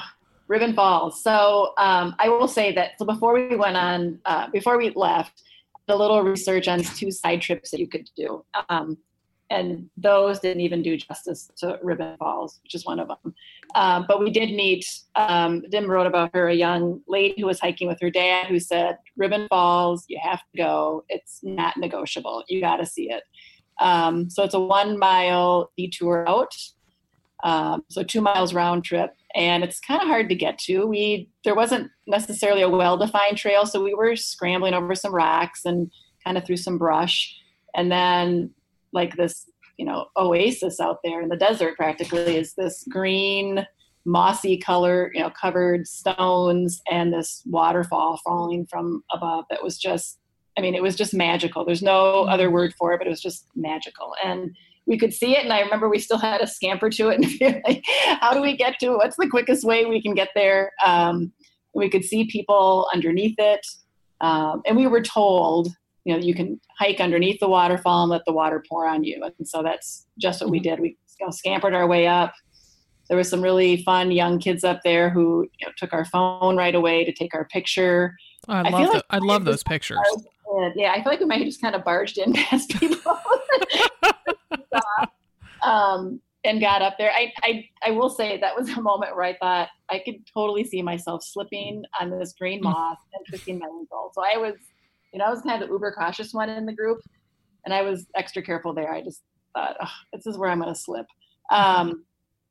Ribbon Falls. So um, I will say that. So before we went on, uh, before we left, the little research on two side trips that you could do. Um, and those didn't even do justice to Ribbon Falls, which is one of them. Um, but we did meet, um, Dim wrote about her, a young lady who was hiking with her dad who said, Ribbon Falls, you have to go. It's not negotiable. You got to see it. Um, so it's a one mile detour out. Um, so two miles round trip and it's kind of hard to get to. We there wasn't necessarily a well-defined trail, so we were scrambling over some rocks and kind of through some brush, and then like this, you know, oasis out there in the desert practically is this green, mossy color, you know, covered stones and this waterfall falling from above that was just. I mean, it was just magical. There's no other word for it, but it was just magical. And we could see it and i remember we still had a scamper to it and like how do we get to it? What's the quickest way we can get there? Um, we could see people underneath it. Um, and we were told you know you can hike underneath the waterfall and let the water pour on you. And so that's just what we did. We you know, scampered our way up. There was some really fun young kids up there who you know, took our phone right away to take our picture. Oh, I I love the, like I love those pictures. And, yeah, I feel like we might have just kind of barged in past people. um, and got up there. I, I I will say that was a moment where I thought I could totally see myself slipping on this green moss and twisting my ankle. So I was, you know, I was kind of the uber cautious one in the group, and I was extra careful there. I just thought, oh, this is where I'm going to slip. Um,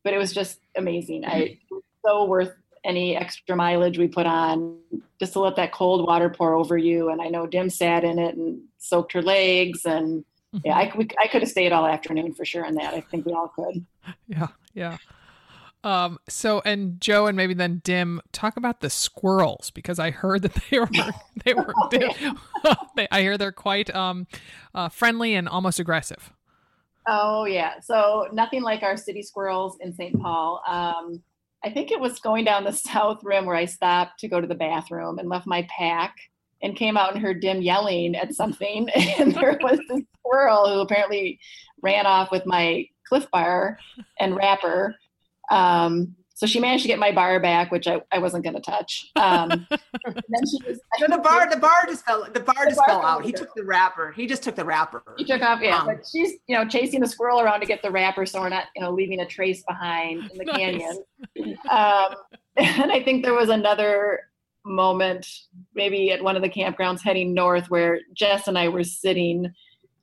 but it was just amazing. I so worth any extra mileage we put on just to let that cold water pour over you. And I know Dim sat in it and soaked her legs. And yeah, I, we, I could have stayed all afternoon for sure on that. I think we all could. Yeah, yeah. Um, so and Jo and maybe then Dim talk about the squirrels because I heard that they were they were they, I hear they're quite um uh, friendly and almost aggressive. Oh yeah. So nothing like our city squirrels in St. Paul. Um, I think it was going down the south rim where I stopped to go to the bathroom and left my pack and came out and heard Dim yelling at something. And there was this squirrel who apparently ran off with my Clif Bar and wrapper. Um, so she managed to get my bar back, which I, I wasn't going to touch. Um, then she was So the bar, the bar just fell. The bar just bar fell fell out. He took the wrapper. He just took the wrapper. He took off, yeah. Um, but she's, you know, chasing the squirrel around to get the wrapper, so we're not, you know, leaving a trace behind in the Nice. canyon. Um, and I think there was another moment, maybe at one of the campgrounds heading north, where Jess and I were sitting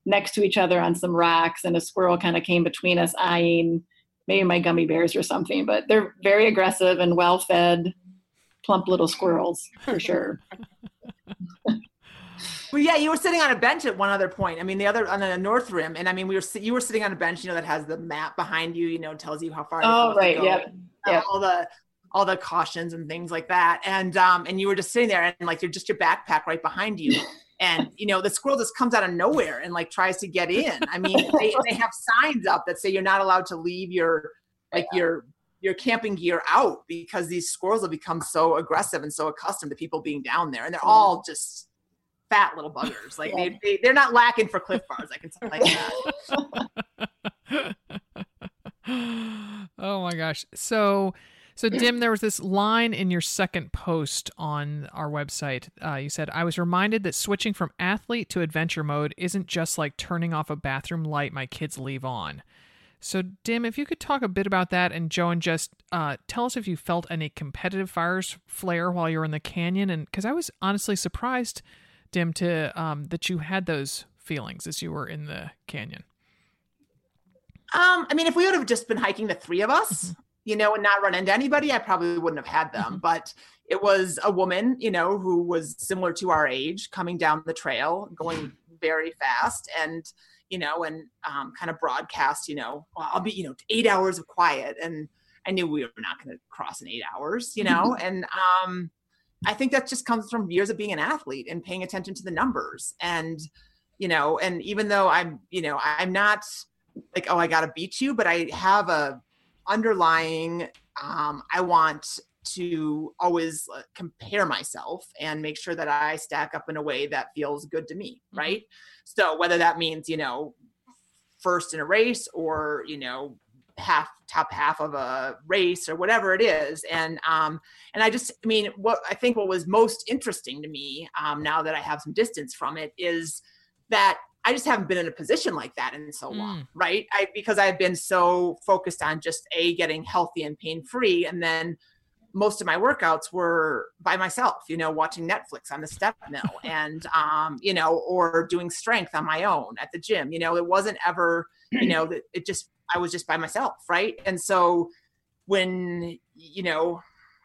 next to each other on some rocks, and a squirrel kind of came between us, eyeing maybe my gummy bears or something. But they're very aggressive and well fed, plump little squirrels for sure. Well, yeah, you were sitting on a bench at one other point. I mean, the other on the north rim, and I mean, we were you were sitting on a bench, you know, that has the map behind you, you know, tells you how far. you're Oh, right, go, yep, and, yep. All the all the cautions and things like that, and um, and you were just sitting there, and like you're just your backpack right behind you, and you know the squirrel just comes out of nowhere and like tries to get in. I mean they, they have signs up that say you're not allowed to leave your like your your camping gear out because these squirrels have become so aggressive and so accustomed to people being down there and they're mm. all just fat little buggers. Like they, they they're not lacking for Clif bars i can tell like that. Oh my gosh. So so, Dim, there was this line in your second post on our website. Uh, you said, I was reminded that switching from athlete to adventure mode isn't just like turning off a bathroom light my kids leave on. So, Dim, if you could talk a bit about that, and Jo, and just uh, tell us if you felt any competitive fires flare while you were in the canyon, and because I was honestly surprised, Dim, to um, that you had those feelings as you were in the canyon. Um, I mean, if we would have just been hiking the three of us, mm-hmm you know, and not run into anybody, I probably wouldn't have had them. Mm-hmm. But it was a woman, you know, who was similar to our age coming down the trail, going very fast and, you know, and um, kind of broadcast, you know, well, I'll be, you know, eight hours of quiet. And I knew we were not going to cross in eight hours, you know, and um, I think that just comes from years of being an athlete and paying attention to the numbers. And, you know, and even though I'm, you know, I'm not like, oh, I got to beat you, but I have a, underlying um, i want to always uh, compare myself and make sure that i stack up in a way that feels good to me mm-hmm. right so whether that means you know first in a race or you know half top half of a race or whatever it is and um and i just i mean what i think what was most interesting to me um now that i have some distance from it is that I just haven't been in a position like that in so long, mm. right? I because I've been so focused on just a getting healthy and pain free, and then most of my workouts were by myself, you know, watching Netflix on the step mill, and um, you know, or doing strength on my own at the gym. You know, it wasn't ever, you know, that it just I was just by myself, right? And so when you know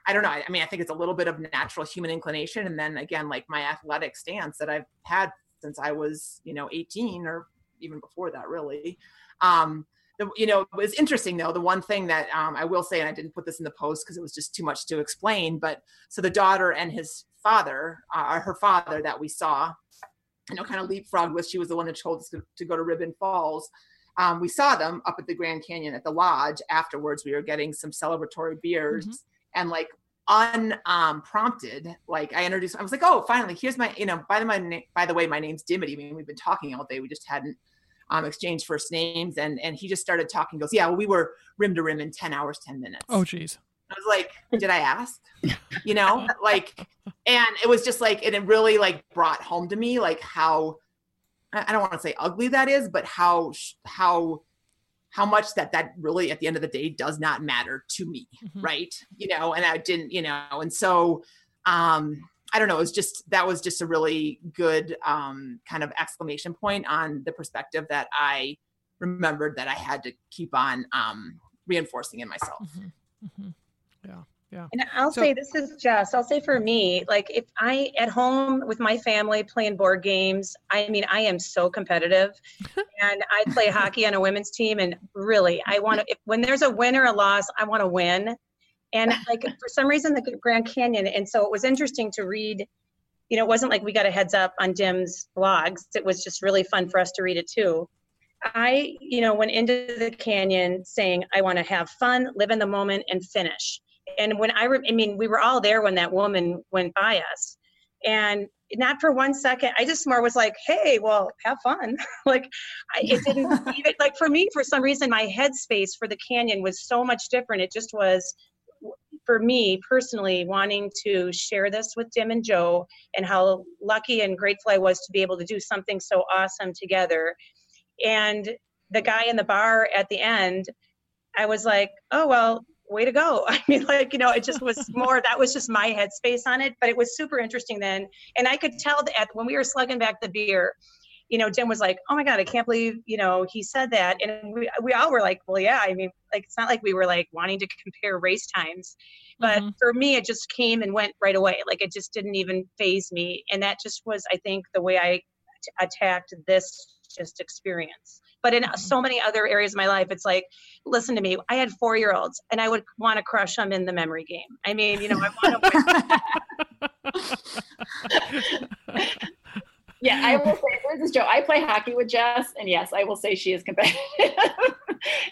I don't know. I, mean, I think it's a little bit of natural human inclination. And then again, like my athletic stance that I've had since I was, you know, 18 or even before that, really. Um, the, you know, it was interesting though. The one thing that um, I will say, and I didn't put this in the post because it was just too much to explain, but so the daughter and his father, uh, her father that we saw, you know, kind of leapfrogged with, she was the one that told us to, to go to Ribbon Falls. Um, we saw them up at the Grand Canyon at the lodge. Afterwards, we were getting some celebratory beers. Mm-hmm. And like unprompted, um, like I introduced, I was like, oh, finally, here's my, you know, by the my by the way, my name's Dimity. I mean, we've been talking all day. We just hadn't um, exchanged first names, and and he just started talking. Goes, yeah, well, we were rim to rim in ten hours, ten minutes. Oh, geez. I was like, did I ask? You know, like, and it was just like, it really like brought home to me like how I don't want to say ugly that is, but how how how much that that really at the end of the day does not matter to me mm-hmm. right you know and i didn't you know and so um i don't know it was just that was just a really good um kind of exclamation point on the perspective that i remembered that i had to keep on um reinforcing in myself mm-hmm. Mm-hmm. yeah yeah. And I'll so, say this is Jess. I'll say for me, like if I at home with my family playing board games, I mean I am so competitive, and I play hockey on a women's team, and really I want to. When there's a win or a loss, I want to win, and like for some reason the Grand Canyon, and so it was interesting to read. You know, it wasn't like we got a heads up on Dim's blogs. It was just really fun for us to read it too. I, you know, went into the canyon saying I want to have fun, live in the moment, and finish and when I, re- I mean, we were all there when that woman went by us, and not for one second. I just more was like, "Hey, well, have fun." like, I, it didn't even like for me. For some reason, my headspace for the canyon was so much different. It just was for me personally wanting to share this with Dim and Jo and how lucky and grateful I was to be able to do something so awesome together. And the guy in the bar at the end, I was like, oh, well, way to go. I mean, like, you know, it just was more, that was just my headspace on it, but it was super interesting then. And I could tell that when we were slugging back the beer, you know, Dim was like, oh my God, I can't believe, you know, he said that. And we, we all were like, well, yeah, I mean, like, it's not like we were like wanting to compare race times. But mm-hmm. for me, it just came and went right away. Like, it just didn't even faze me. And that just was, I think, the way I t- attacked this just experience. But in mm-hmm. so many other areas of my life, it's like, listen to me. I had four year olds and I would want to crush them in the memory game. I mean, you know, I want to. yeah, I will say, this joke. I play hockey with Jess, and yes, I will say she is competitive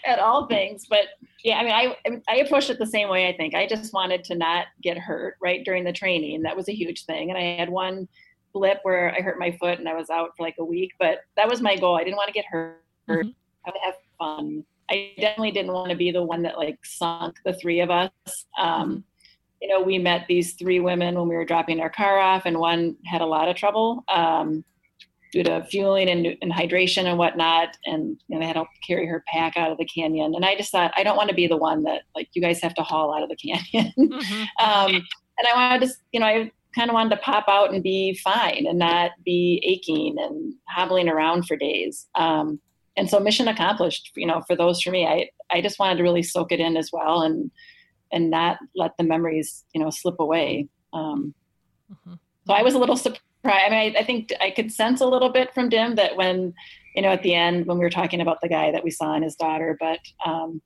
at all things. But yeah, I mean, I I approached it the same way. I think I just wanted to not get hurt right during the training. That was a huge thing, and I had one blip where I hurt my foot and I was out for like a week. But that was my goal. I didn't want to get hurt. Mm-hmm. I would have fun. I definitely didn't want to be the one that like sunk the three of us. Um, mm-hmm you know, we met these three women when we were dropping our car off, and one had a lot of trouble um, due to fueling and, and, hydration and whatnot. And you know, they had to carry her pack out of the canyon. And I just thought, I don't want to be the one that like you guys have to haul out of the canyon. Mm-hmm. um, and I wanted to, you know, I kind of wanted to pop out and be fine and not be aching and hobbling around for days. Um, and so mission accomplished, you know, for those for me, I, I just wanted to really soak it in as well. And, and not let the memories, you know, slip away. Um, mm-hmm. So I was a little surprised. I mean, I, I, think I could sense a little bit from Dim that when, you know, at the end when we were talking about the guy that we saw and his daughter, but um,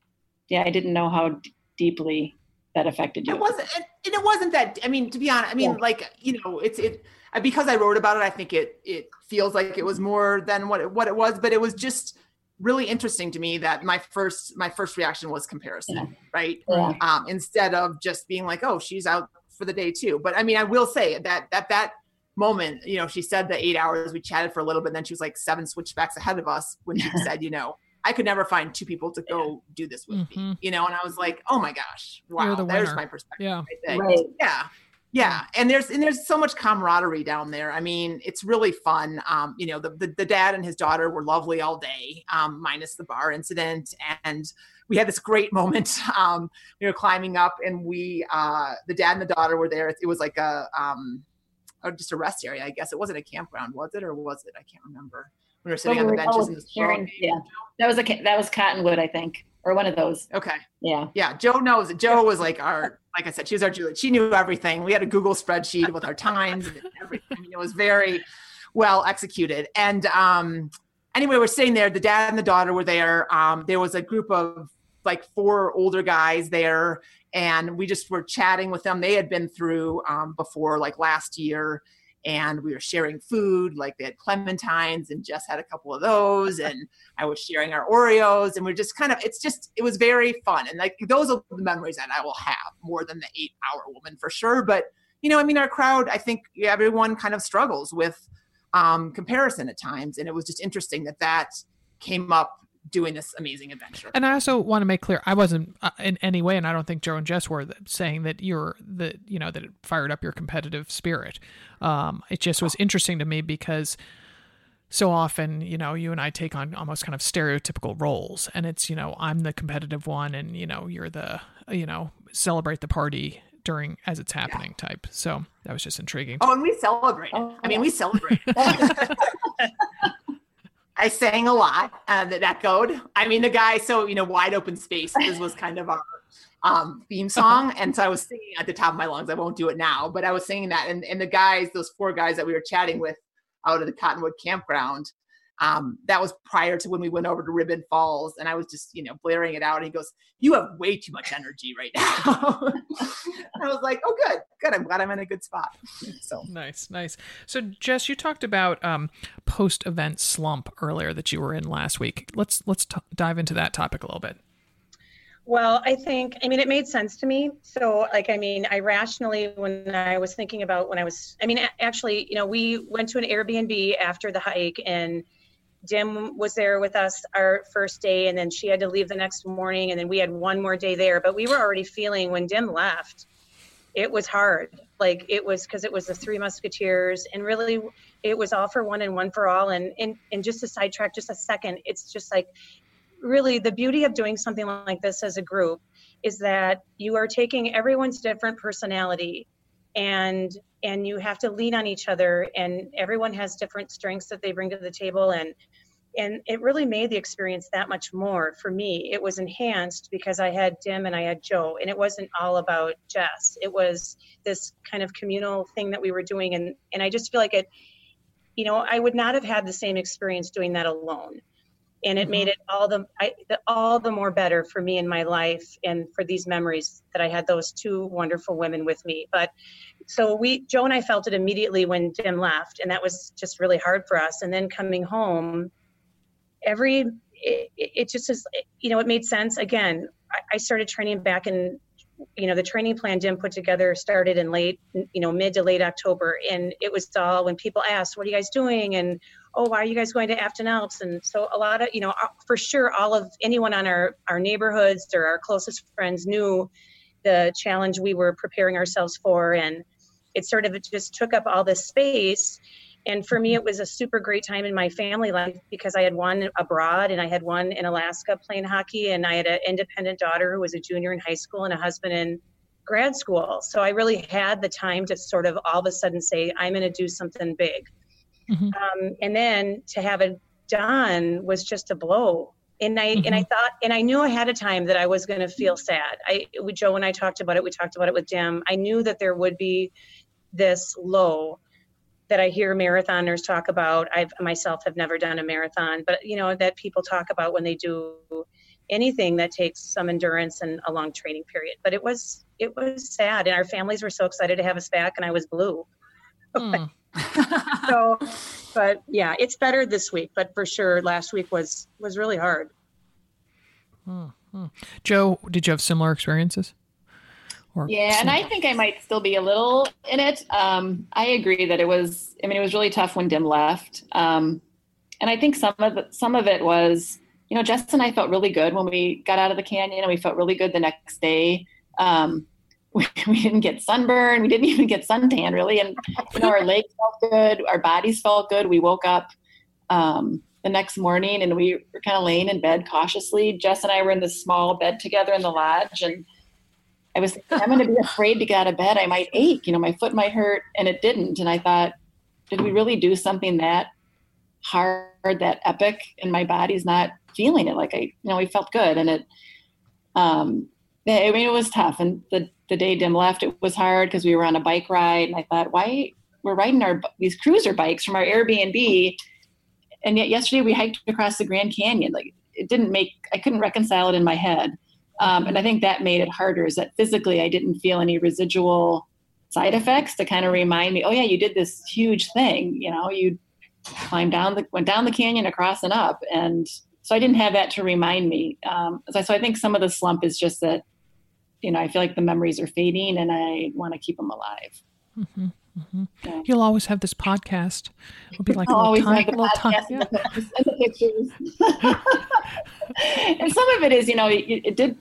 yeah, I didn't know how d- deeply that affected you. It wasn't, and it wasn't that. I mean, to be honest, I mean, yeah. like you know, it's it because I wrote about it. I think it it feels like it was more than what it, what it was, but it was just really interesting to me that my first my first reaction was comparison yeah. right? Yeah. Um, instead of just being like oh she's out for the day too. But i mean i will say that that that moment you know she said the eight hours we chatted for a little bit and then she was like seven switchbacks ahead of us when she said you know i could never find two people to go do this with mm-hmm. me you know? And i was like oh my gosh wow the there's my perspective yeah. Right, yeah yeah and there's and there's so much camaraderie down there i mean it's really fun um you know the, the, the dad and his daughter were lovely all day um minus the bar incident and we had this great moment um we were climbing up and we uh the dad and the daughter were there it was like a um or just a rest area i guess it wasn't a campground was it or was it i can't remember we were sitting on the benches in the sharing, yeah that was a that was cottonwood i think or one of those. Okay. Yeah. Yeah. Jo knows. Jo was like our, like I said, she was our Juliet. She knew everything. We had a Google spreadsheet with our times and everything. I mean, it was very well executed. And um, anyway, we're sitting there. The dad and the daughter were there. Um, there was a group of like four older guys there, and we just were chatting with them. They had been through um, before, like last year and we were sharing food like they had clementines and Jess had a couple of those and i was sharing our oreos and we're just kind of it's just it was very fun and like those are the memories that i will have more than the eight hour woman for sure but you know i mean our crowd i think everyone kind of struggles with um, comparison at times and it was just interesting that that came up doing this amazing adventure. And I also want to make clear, I wasn't uh, in any way, and I don't think Jo and Jess were saying that you're that you know that it fired up your competitive spirit. Um, it just was interesting to me because so often, you know, you and I take on almost kind of stereotypical roles, and it's you know I'm the competitive one, and you know you're the you know celebrate the party during as it's happening yeah. type. So that was just intriguing. Oh, and we celebrate. Oh, I mean, we celebrate. I sang a lot uh, that echoed. I mean, the guy, so, you know, wide open spaces was kind of our um, theme song. And so I was singing at the top of my lungs. I won't do it now, but I was singing that. And, and the guys, those four guys that we were chatting with out of the Cottonwood campground, um, that was prior to when we went over to Ribbon Falls, and I was just, you know, blaring it out. And he goes, "You have way too much energy right now." I was like, "Oh, good, good. I'm glad I'm in a good spot." So nice, nice. So Jess, you talked about um, post-event slump earlier that you were in last week. Let's let's t- dive into that topic a little bit. Well, I think, I mean, it made sense to me. So, like, I mean, I rationally, when I was thinking about when I was, I mean, actually, you know, we went to an Airbnb after the hike and Dim was there with us our first day, and then she had to leave the next morning, and then we had one more day there. But we were already feeling when Dim left, it was hard. Like it was because it was the Three Musketeers, and really, it was all for one and one for all. And and and just to sidetrack just a second, it's just like really the beauty of doing something like this as a group is that you are taking everyone's different personality and and you have to lean on each other and everyone has different strengths that they bring to the table and and it really made the experience that much more for me. It was enhanced because i had dim and i had joe and it wasn't all about jess. It was this kind of communal thing that we were doing and and i just feel like it you know i would not have had the same experience doing that alone and it made mm-hmm. it all the, I, the all the more better for me in my life and for these memories that I had those two wonderful women with me. But so we, Jo and I felt it immediately when Dim left, and that was just really hard for us. And then coming home, every it, it just is, you know, it made sense. Again, I, I started training back in you know the training plan dim put together started in late you know mid to late october and it was all when people asked what are you guys doing and oh why are you guys going to afton alps? And so a lot of you know uh, for sure all of anyone on our our neighborhoods or our closest friends knew the challenge we were preparing ourselves for. And it sort of just took up all this space. And for me it was a super great time in my family life because i had one abroad and i had one in alaska playing hockey. And i had an independent daughter who was a junior in high school and a husband in grad school. So i really had the time to sort of all of a sudden say i'm going to do something big mm-hmm. um, and then to have it done was just a blow and I mm-hmm. and I thought and I knew ahead of time that I was going to feel sad. I with Jo and I talked about it. We talked about it with Dim. I knew that there would be this low that I hear marathoners talk about. I've myself have never done a marathon, but you know that people talk about when they do anything that takes some endurance and a long training period. But it was it was sad, and our families were so excited to have us back, and I was blue. Mm. so, but yeah, it's better this week. But for sure, last week was was really hard. Mm-hmm. Jo, did you have similar experiences? Or yeah, and I think I might still be a little in it. Um, I agree that it was. I mean, it was really tough when Dim left, um, and I think some of the, some of it was, you know, Jess and I felt really good when we got out of the canyon, and we felt really good the next day. Um, we, we didn't get sunburn, we didn't even get suntan really, and you know, our legs felt good, our bodies felt good. We woke up um, the next morning, and we were kind of laying in bed cautiously. Jess and I were in this small bed together in the lodge, and I was thinking, I'm going to be afraid to get out of bed. I might ache, you know, my foot might hurt, and it didn't. And I thought, did we really do something that hard, that epic, and my body's not feeling it? Like I, you know, we felt good, and it, um, I mean, it was tough. And the the day Dim left, it was hard because we were on a bike ride, and I thought, why we're riding our these cruiser bikes from our Airbnb, and yet yesterday we hiked across the Grand Canyon. Like it didn't make, I couldn't reconcile it in my head. Um, and I think that made it harder is that physically I didn't feel any residual side effects to kind of remind me, oh yeah, you did this huge thing. You know, you climbed down the went down the canyon across and up, and so I didn't have that to remind me. Um, so, so I think some of the slump is just that, you know, I feel like the memories are fading, and I want to keep them alive. Mm-hmm. Mm-hmm. You'll always have this podcast. It'll be like a little time, little time. Yeah. And the pictures. and some of it is, you know, it, it, did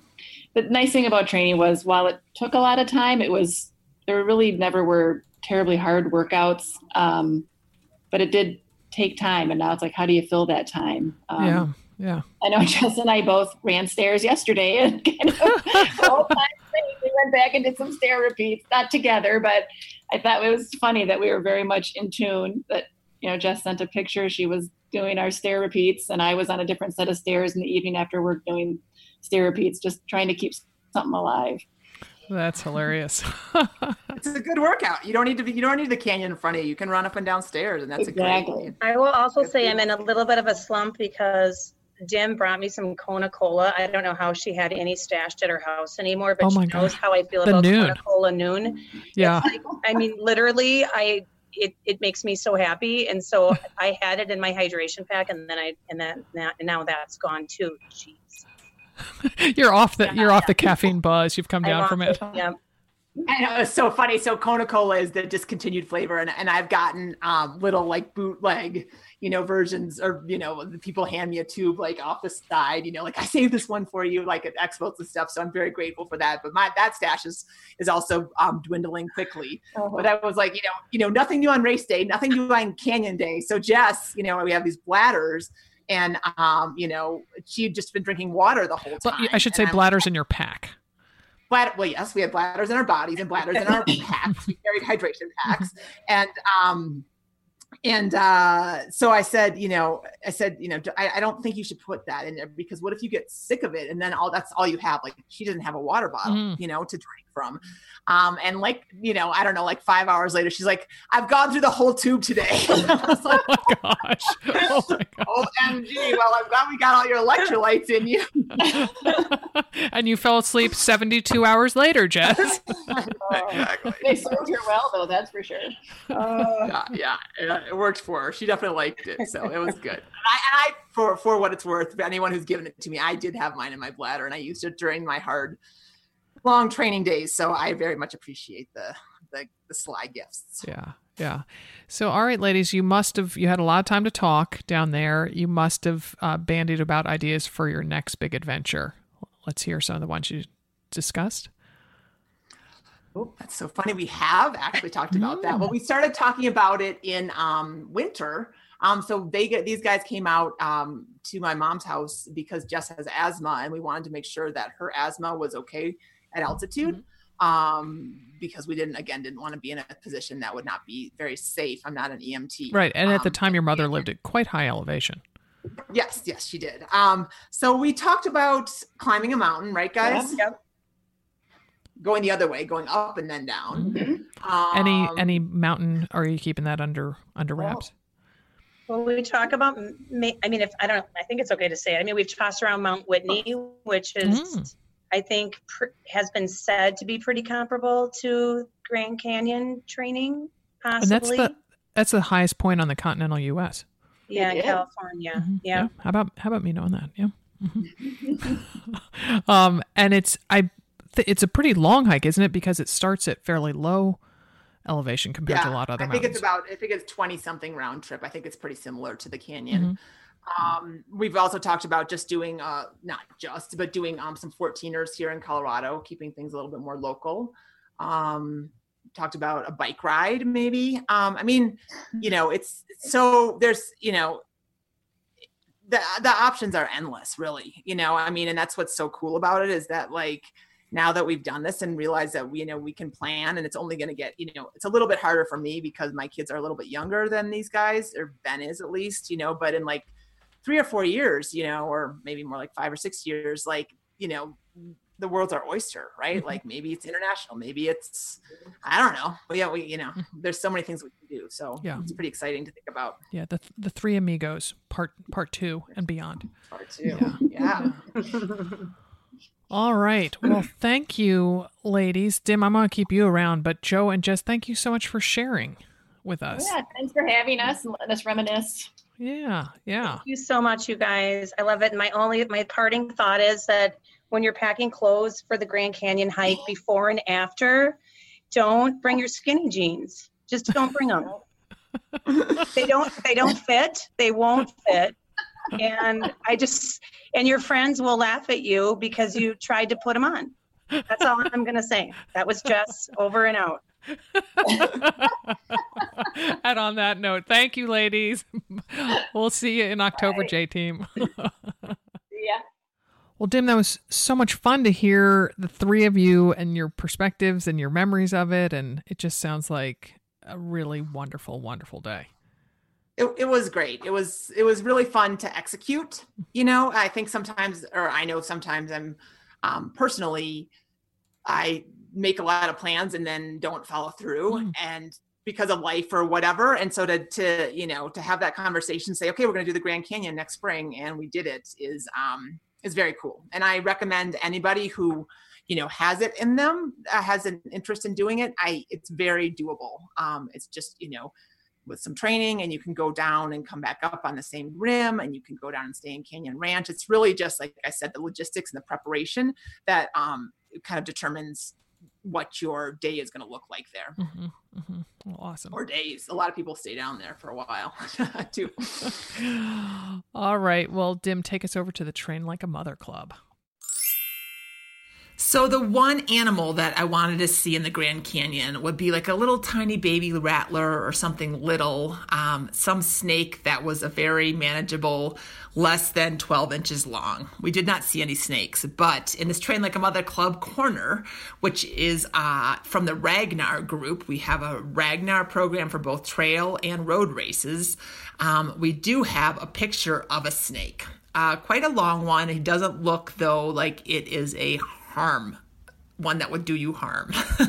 the nice thing about training was while it took a lot of time, it was there really never were terribly hard workouts, um, but it did take time. And now it's like, how do you fill that time? Um, yeah, yeah. I know Jess and I both ran stairs yesterday, and kind of we went back and did some stair repeats, not together, but I thought it was funny that we were very much in tune. That you know, Jess sent a picture. She was doing our stair repeats, and I was on a different set of stairs in the evening after work doing stair repeats, just trying to keep something alive. That's hilarious. it's a good workout. You don't need to be, you don't need the canyon in front of you. You can run up and down stairs and that's exactly. a great. I will also say I'm in a little bit of a slump because Dim brought me some Kona Cola. I don't know how she had any stashed at her house anymore, but oh she knows how I feel the about Nuun. Kona Cola Nuun. Yeah. Like, I mean, literally, I it, it makes me so happy. And so I had it in my hydration pack and then I and then now, now that's gone too. Jeez. you're off the you're off the caffeine buzz. You've come down from it. Yeah. I know it's so funny. So Kona Cola is the discontinued flavor, and, and I've gotten um, little like bootleg, you know, versions, or you know, the people hand me a tube like off the side, you know, like I saved this one for you, like at expos and stuff. So I'm very grateful for that. But my that stash is is also um, dwindling quickly. Uh-huh. But I was like, you know, you know, nothing new on race day, nothing new on Canyon Day. So Jess, you know, we have these bladders and um, you know, she'd just been drinking water the whole time. I should say bladders in your pack. Bladder, well, yes, we have bladders in our bodies and bladders in our packs. We carried hydration packs, and um, and uh, so I said, you know, I said, you know, I, I, don't think you should put that in there because what if you get sick of it and then all that's all you have? Like she doesn't have a water bottle, mm. you know, to drink. From. Um, and like, you know, I don't know, like five hours later, she's like, I've gone through the whole tube today. Like, oh my gosh. Oh my gosh. OMG. Well, I'm glad we got all your electrolytes in you. and you fell asleep 72 hours later, Jess. exactly. They served her well, though. That's for sure. yeah, yeah, yeah, it worked for her. She definitely liked it, so it was good. And I, and I, for for what it's worth, anyone who's given it to me, I did have mine in my bladder, and I used it during my hard, long training days. So I very much appreciate the the, the sly gifts. Yeah. Yeah. So, all right, ladies, you must have, you had a lot of time to talk down there. You must have uh, bandied about ideas for your next big adventure. Let's hear some of the ones you discussed. Oh, that's so funny. We have actually talked about that. Well, we started talking about it in um, winter. Um, so they get these guys came out um, to my mom's house because Jess has asthma, and we wanted to make sure that her asthma was okay at altitude. Um, because we didn't again didn't want to be in a position that would not be very safe. I'm not an EMT. Right. And at the Um, time, your mother lived at quite high elevation. Yes, yes, she did. Um, so we talked about climbing a mountain, right, guys? Yep. Going the other way, going up and then down. Mm-hmm. Any Um, any mountain? Are you keeping that under under wraps? Well, we talk about, ma- I mean, if, I don't, I think it's okay to say, it. I mean, we've tossed around Mount Whitney, which is, Mm. I think, pr- has been said to be pretty comparable to Grand Canyon training, and that's possibly. the that's the highest point on the continental U.S. Yeah, It is. California. Mhm. Yeah. How about how about me knowing that? Yeah. Mhm. um, and it's I, th- it's a pretty long hike, isn't it? Because it starts at fairly low elevation compared to a lot of other I think mountains. it's about I think it's 20 something round trip. I think it's pretty similar to the canyon. Um, we've also talked about just doing uh not just but doing um some 14ers here in Colorado, keeping things a little bit more local. Um talked about a bike ride maybe. Um I mean, you know, it's so there's, you know, the the options are endless really you know i mean and that's what's so cool about it is that like now that we've done this and realize that we you know we can plan and it's only going to get you know it's a little bit harder for me because my kids are a little bit younger than these guys or ben is at least you know but in like three or four years you know or maybe more like five or six years like you know the world's our oyster right Mhm. like maybe it's international maybe it's i don't know but yeah we you know there's so many things we can do so Yeah. it's pretty exciting to think about yeah, the the Three Amigos part part two and beyond. part two Yeah. yeah. All right. Well, thank you, ladies. Dim, I'm gonna keep you around, but Jo and Jess, thank you so much for sharing with us. Yeah, thanks for having us and letting us reminisce. Yeah, yeah. Thank you so much, you guys. I love it. And my only, my parting thought is that when you're packing clothes for the Grand Canyon hike before and after, don't bring your skinny jeans. Just don't bring them. they don't, they don't fit. They won't fit. And I just, and your friends will laugh at you because you tried to put them on. That's all I'm going to say. That was just over and out. and on that note, thank you, ladies. we'll see you in October, J Team. Yeah. Well, Dim, that was so much fun to hear the three of you and your perspectives and your memories of it. And it just sounds like a really wonderful, wonderful day. it, it was great it was it was really fun to execute you know i think sometimes or i know sometimes i'm um, personally i make a lot of plans and then don't follow through Mm. and because of life or whatever and so to to you know to have that conversation say okay we're going to do the grand canyon next spring and we did it is um is very cool and i recommend anybody who you know has it in them uh, has an interest in doing it i it's very doable um it's just you know with some training and you can go down and come back up on the same rim and you can go down and stay in Canyon Ranch. It's really just like I said, the logistics and the preparation that um, kind of determines what your day is going to look like there hmm hmm Well, awesome. or days. A lot of people stay down there for a while too. All right. Well, Dim, take us over to the Train Like a Mother Club. So the one animal that I wanted to see in the Grand Canyon would be like a little tiny baby rattler or something little, um, some snake that was a very manageable, less than 12 inches long. We did not see any snakes, but in this Train Like a Mother Club corner, which is uh, from the Ragnar group, we have a Ragnar program for both trail and road races. Um, we do have a picture of a snake. Uh, quite a long one. It doesn't look though like it is a harm one that would do you harm.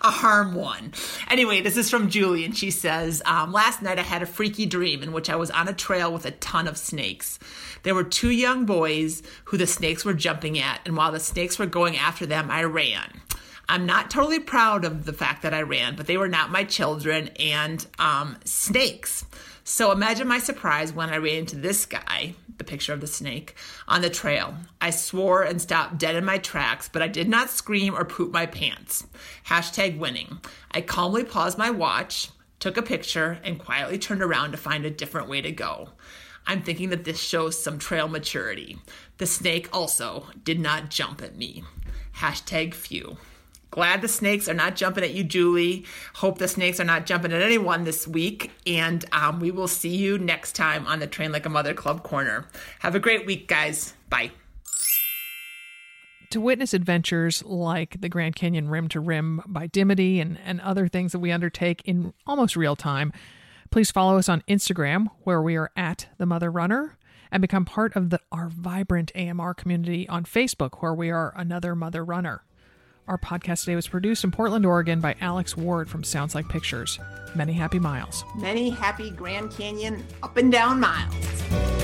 a harm one. Anyway, this is from Julie, and she says um, Last night I had a freaky dream in which I was on a trail with a ton of snakes. There were two young boys who the snakes were jumping at, and while the snakes were going after them, I ran. I'm not totally proud of the fact that I ran, but they were not my children and um, snakes. So imagine my surprise when I ran into this guy, the picture of the snake, on the trail. I swore and stopped dead in my tracks, but I did not scream or poop my pants. Hashtag winning. I calmly paused my watch, took a picture, and quietly turned around to find a different way to go. I'm thinking that this shows some trail maturity. The snake also did not jump at me. Hashtag phew. Glad the snakes are not jumping at you, Julie. Hope the snakes are not jumping at anyone this week. And um, we will see you next time on the Train Like a Mother Club Corner. Have a great week, guys. Bye. To witness adventures like the Grand Canyon Rim to Rim by Dimity and, and other things that we undertake in almost real time, please follow us on Instagram, where we are at the Mother Runner, and become part of the, our vibrant AMR community on Facebook, where we are another Mother Runner. Our podcast today was produced in Portland, Oregon by Alex Ward from Sounds Like Pictures. Many happy miles. Many happy Grand Canyon up and down miles.